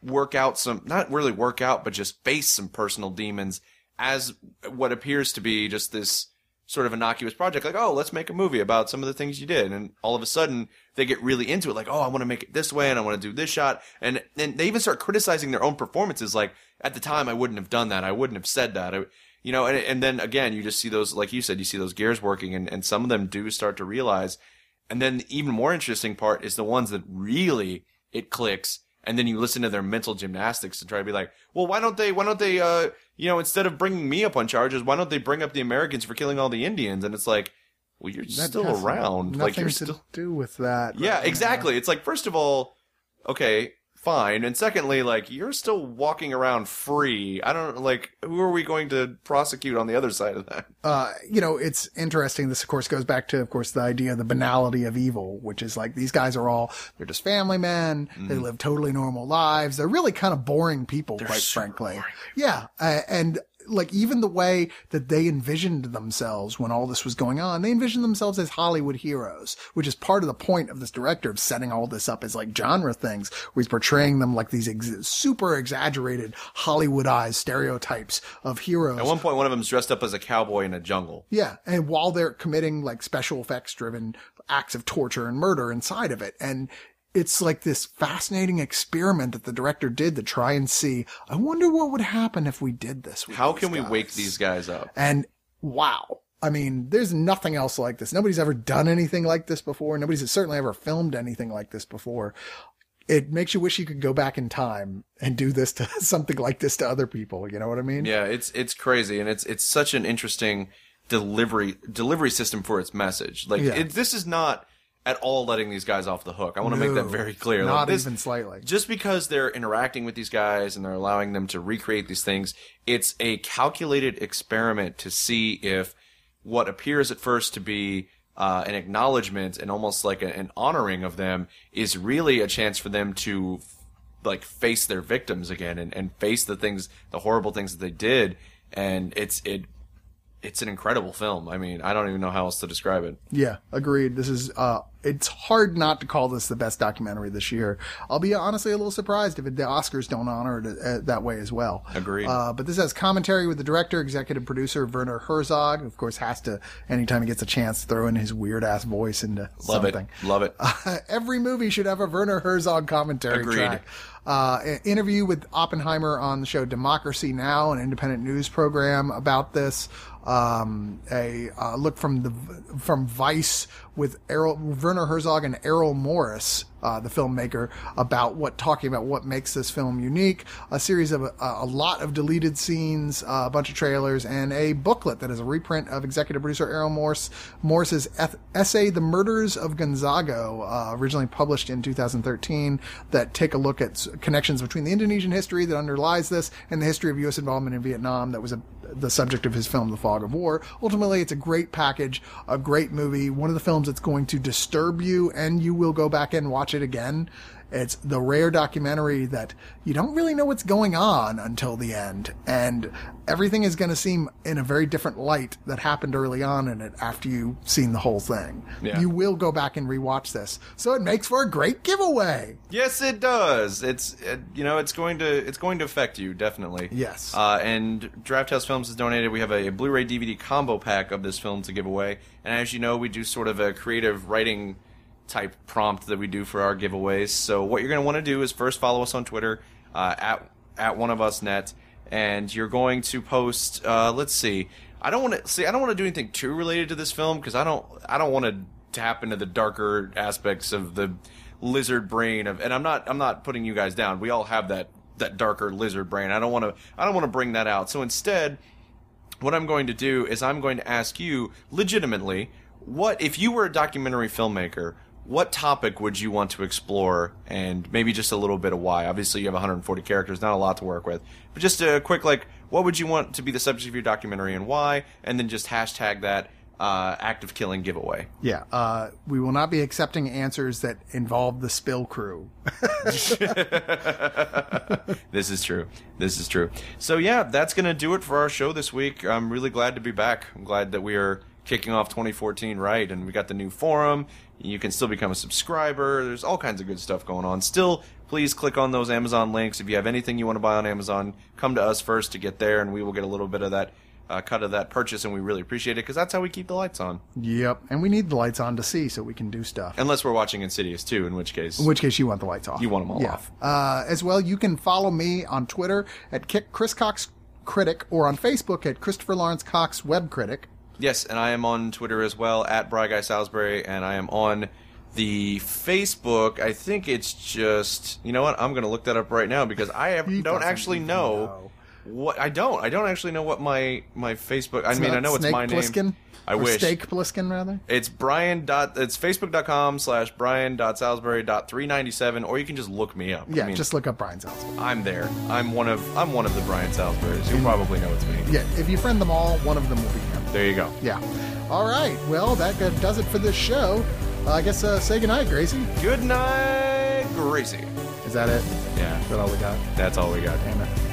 [SPEAKER 1] work out some, not really work out, but just face some personal demons as what appears to be just this sort of innocuous project. Like, oh, let's make a movie about some of the things you did. And all of a sudden they get really into it. Like, oh, I want to make it this way and I want to do this shot. And then they even start criticizing their own performances. Like, at the time, I wouldn't have done that. I wouldn't have said that. I, you know, and, and then again, you just see those, like you said, you see those gears working and, and some of them do start to realize. And then the even more interesting part is the ones that really it clicks. And then you listen to their mental gymnastics to try to be like, well, why don't they, why don't they, uh, you know, instead of bringing me up on charges, why don't they bring up the Americans for killing all the Indians? And it's like, well, you're
[SPEAKER 2] That
[SPEAKER 1] still around.
[SPEAKER 2] Nothing
[SPEAKER 1] Like you're
[SPEAKER 2] to
[SPEAKER 1] still,
[SPEAKER 2] do with that.
[SPEAKER 1] yeah,
[SPEAKER 2] right?
[SPEAKER 1] exactly. It's like, first of all, okay, fine. And secondly, like, you're still walking around free. I don't, like, who are we going to prosecute on the other side of that?
[SPEAKER 2] uh, you know, it's interesting. This, of course, goes back to, of course, the idea of the banality of evil, which is like these guys are all, they're just family men. They live totally normal lives. They're really kind of boring people, quite
[SPEAKER 1] so
[SPEAKER 2] frankly. Yeah. Uh, and like even the way that they envisioned themselves when all this was going on, they envisioned themselves as Hollywood heroes, which is part of the point of this director of setting all this up as like genre things, where he's portraying them like these ex- super exaggerated Hollywoodized stereotypes of heroes.
[SPEAKER 1] At one point, one of them's dressed up as a cowboy in a jungle.
[SPEAKER 2] Yeah, and while they're committing like special effects driven acts of torture and murder inside of it, and it's like this fascinating experiment that the director did to try and see. I wonder what would happen if we did this.
[SPEAKER 1] How can we
[SPEAKER 2] guys.
[SPEAKER 1] wake these guys up?
[SPEAKER 2] And wow. I mean, there's nothing else like this. Nobody's ever done anything like this before. Nobody's certainly ever filmed anything like this before. It makes you wish you could go back in time and do this to *laughs* something like this to other people. You know what I mean?
[SPEAKER 1] Yeah, it's it's crazy, and it's it's such an interesting delivery delivery system for its message. Like
[SPEAKER 2] Yeah.
[SPEAKER 1] it, this is not at all letting these guys off the hook. I want to make that very clear.
[SPEAKER 2] Not
[SPEAKER 1] like this,
[SPEAKER 2] even slightly.
[SPEAKER 1] just because they're interacting with these guys and they're allowing them to recreate these things, it's a calculated experiment to see if what appears at first to be uh, an acknowledgement and almost like a, an honoring of them is really a chance for them to like face their victims again and, and face the things, the horrible things that they did. And it's it it's an incredible film. I mean, I don't even know how else to describe it.
[SPEAKER 2] Yeah, agreed. This is, uh, it's hard not to call this the best documentary this year. I'll be honestly a little surprised if it, the Oscars don't honor it uh, that way as well.
[SPEAKER 1] Agreed.
[SPEAKER 2] Uh, but this has commentary with the director, executive producer Werner Herzog. Of course, has to anytime he gets a chance throw in his weird ass voice into
[SPEAKER 1] Love
[SPEAKER 2] something.
[SPEAKER 1] it. Love it.
[SPEAKER 2] Every movie should have a Werner Herzog commentary
[SPEAKER 1] Agreed.
[SPEAKER 2] track. Uh, interview with Oppenheimer on the show Democracy Now, an independent news program about this. Um, a uh, look from the from Vice with Errol, Werner Herzog and Errol Morris, uh, the filmmaker, about what talking about what makes this film unique. A series of uh, a lot of deleted scenes, uh, a bunch of trailers, and a booklet that is a reprint of executive producer Errol Morris Morris's eth- essay, "The Murders of Gonzago," uh, originally published in 2013, that take a look at connections between the Indonesian history that underlies this and the history of U.S. involvement in Vietnam. That was a, the subject of his film, The Fog of War. Ultimately, it's a great package, a great movie, one of the films that's going to disturb you, and you will go back and watch it again. It's the rare documentary that you don't really know what's going on until the end, and everything is going to seem in a very different light that happened early on in it after you've seen the whole thing.
[SPEAKER 1] Yeah.
[SPEAKER 2] You will go back and rewatch this, so it makes for a great giveaway.
[SPEAKER 1] Yes, it does. It's it, you know it's going to it's going to affect you definitely.
[SPEAKER 2] Yes.
[SPEAKER 1] Uh, and Drafthouse Films has donated. We have a, Blu-ray DVD combo pack of this film to give away. And as you know, we do sort of a creative writing type prompt that we do for our giveaways. So what you're going to want to do is first follow us on Twitter uh, at at one of us net, and you're going to post. Uh, let's see. I don't want to see. I don't want to do anything too related to this film because I don't. I don't want to tap into the darker aspects of the lizard brain of. And I'm not. I'm not putting you guys down. We all have that that darker lizard brain. I don't want to. I don't want to bring that out. So instead, what I'm going to do is I'm going to ask you legitimately, what if you were a documentary filmmaker, what topic would you want to explore and maybe just a little bit of why? Obviously you have 140 characters, not a lot to work with. But just a quick like what would you want to be the subject of your documentary and why? And then just hashtag that uh, Act of Killing giveaway.
[SPEAKER 2] Yeah, uh, we will not be accepting answers that involve the spill crew. *laughs*
[SPEAKER 1] This is true. This is true. So yeah, that's gonna do it for our show this week. I'm really glad to be back. I'm glad that we are kicking off 2014 right, and we got the new forum. You can still become a subscriber. There's all kinds of good stuff going on. Still, please click on those Amazon links. If you have anything you want to buy on Amazon, come to us first to get there, and we will get a little bit of that uh, cut of that purchase, and we really appreciate it because that's how we keep the lights on.
[SPEAKER 2] yep, and we need the lights on to see so we can do stuff.
[SPEAKER 1] Unless we're watching Insidious too, in which case
[SPEAKER 2] In which case, you want the lights off.
[SPEAKER 1] You want 'em all
[SPEAKER 2] Yeah.
[SPEAKER 1] off.
[SPEAKER 2] Uh, as well, you can follow me on Twitter at Ki- Chris Cox Critic or on Facebook at Christopher Lawrence Cox Web Critic.
[SPEAKER 1] Yes, and I am on Twitter as well at Bry Guy Salisbury, and I am on the Facebook. I think it's just you know what I'm going to look that up right now because I have, don't actually know,
[SPEAKER 2] know.
[SPEAKER 1] What I don't. I don't actually know what my my Facebook. I mean, I know it's my name. I wish
[SPEAKER 2] Steak Pliskin, rather.
[SPEAKER 1] it's Brian dot. It's Facebook.com slash Brian dot Salisbury dot three ninety seven, or you can just look me up.
[SPEAKER 2] Yeah,
[SPEAKER 1] I mean,
[SPEAKER 2] just look up Brian house.
[SPEAKER 1] I'm there. I'm one of I'm one of the Brian Salisburys. You probably know it's me.
[SPEAKER 2] Yeah, if you friend them all, one of them will be him.
[SPEAKER 1] There you go.
[SPEAKER 2] Yeah. All right. Well, that does it for this show. Uh, I guess uh, say goodnight, Gracie.
[SPEAKER 1] Good night, Gracie.
[SPEAKER 2] Is that it?
[SPEAKER 1] Yeah,
[SPEAKER 2] Is that all we got?
[SPEAKER 1] that's all we got.
[SPEAKER 2] Damn it.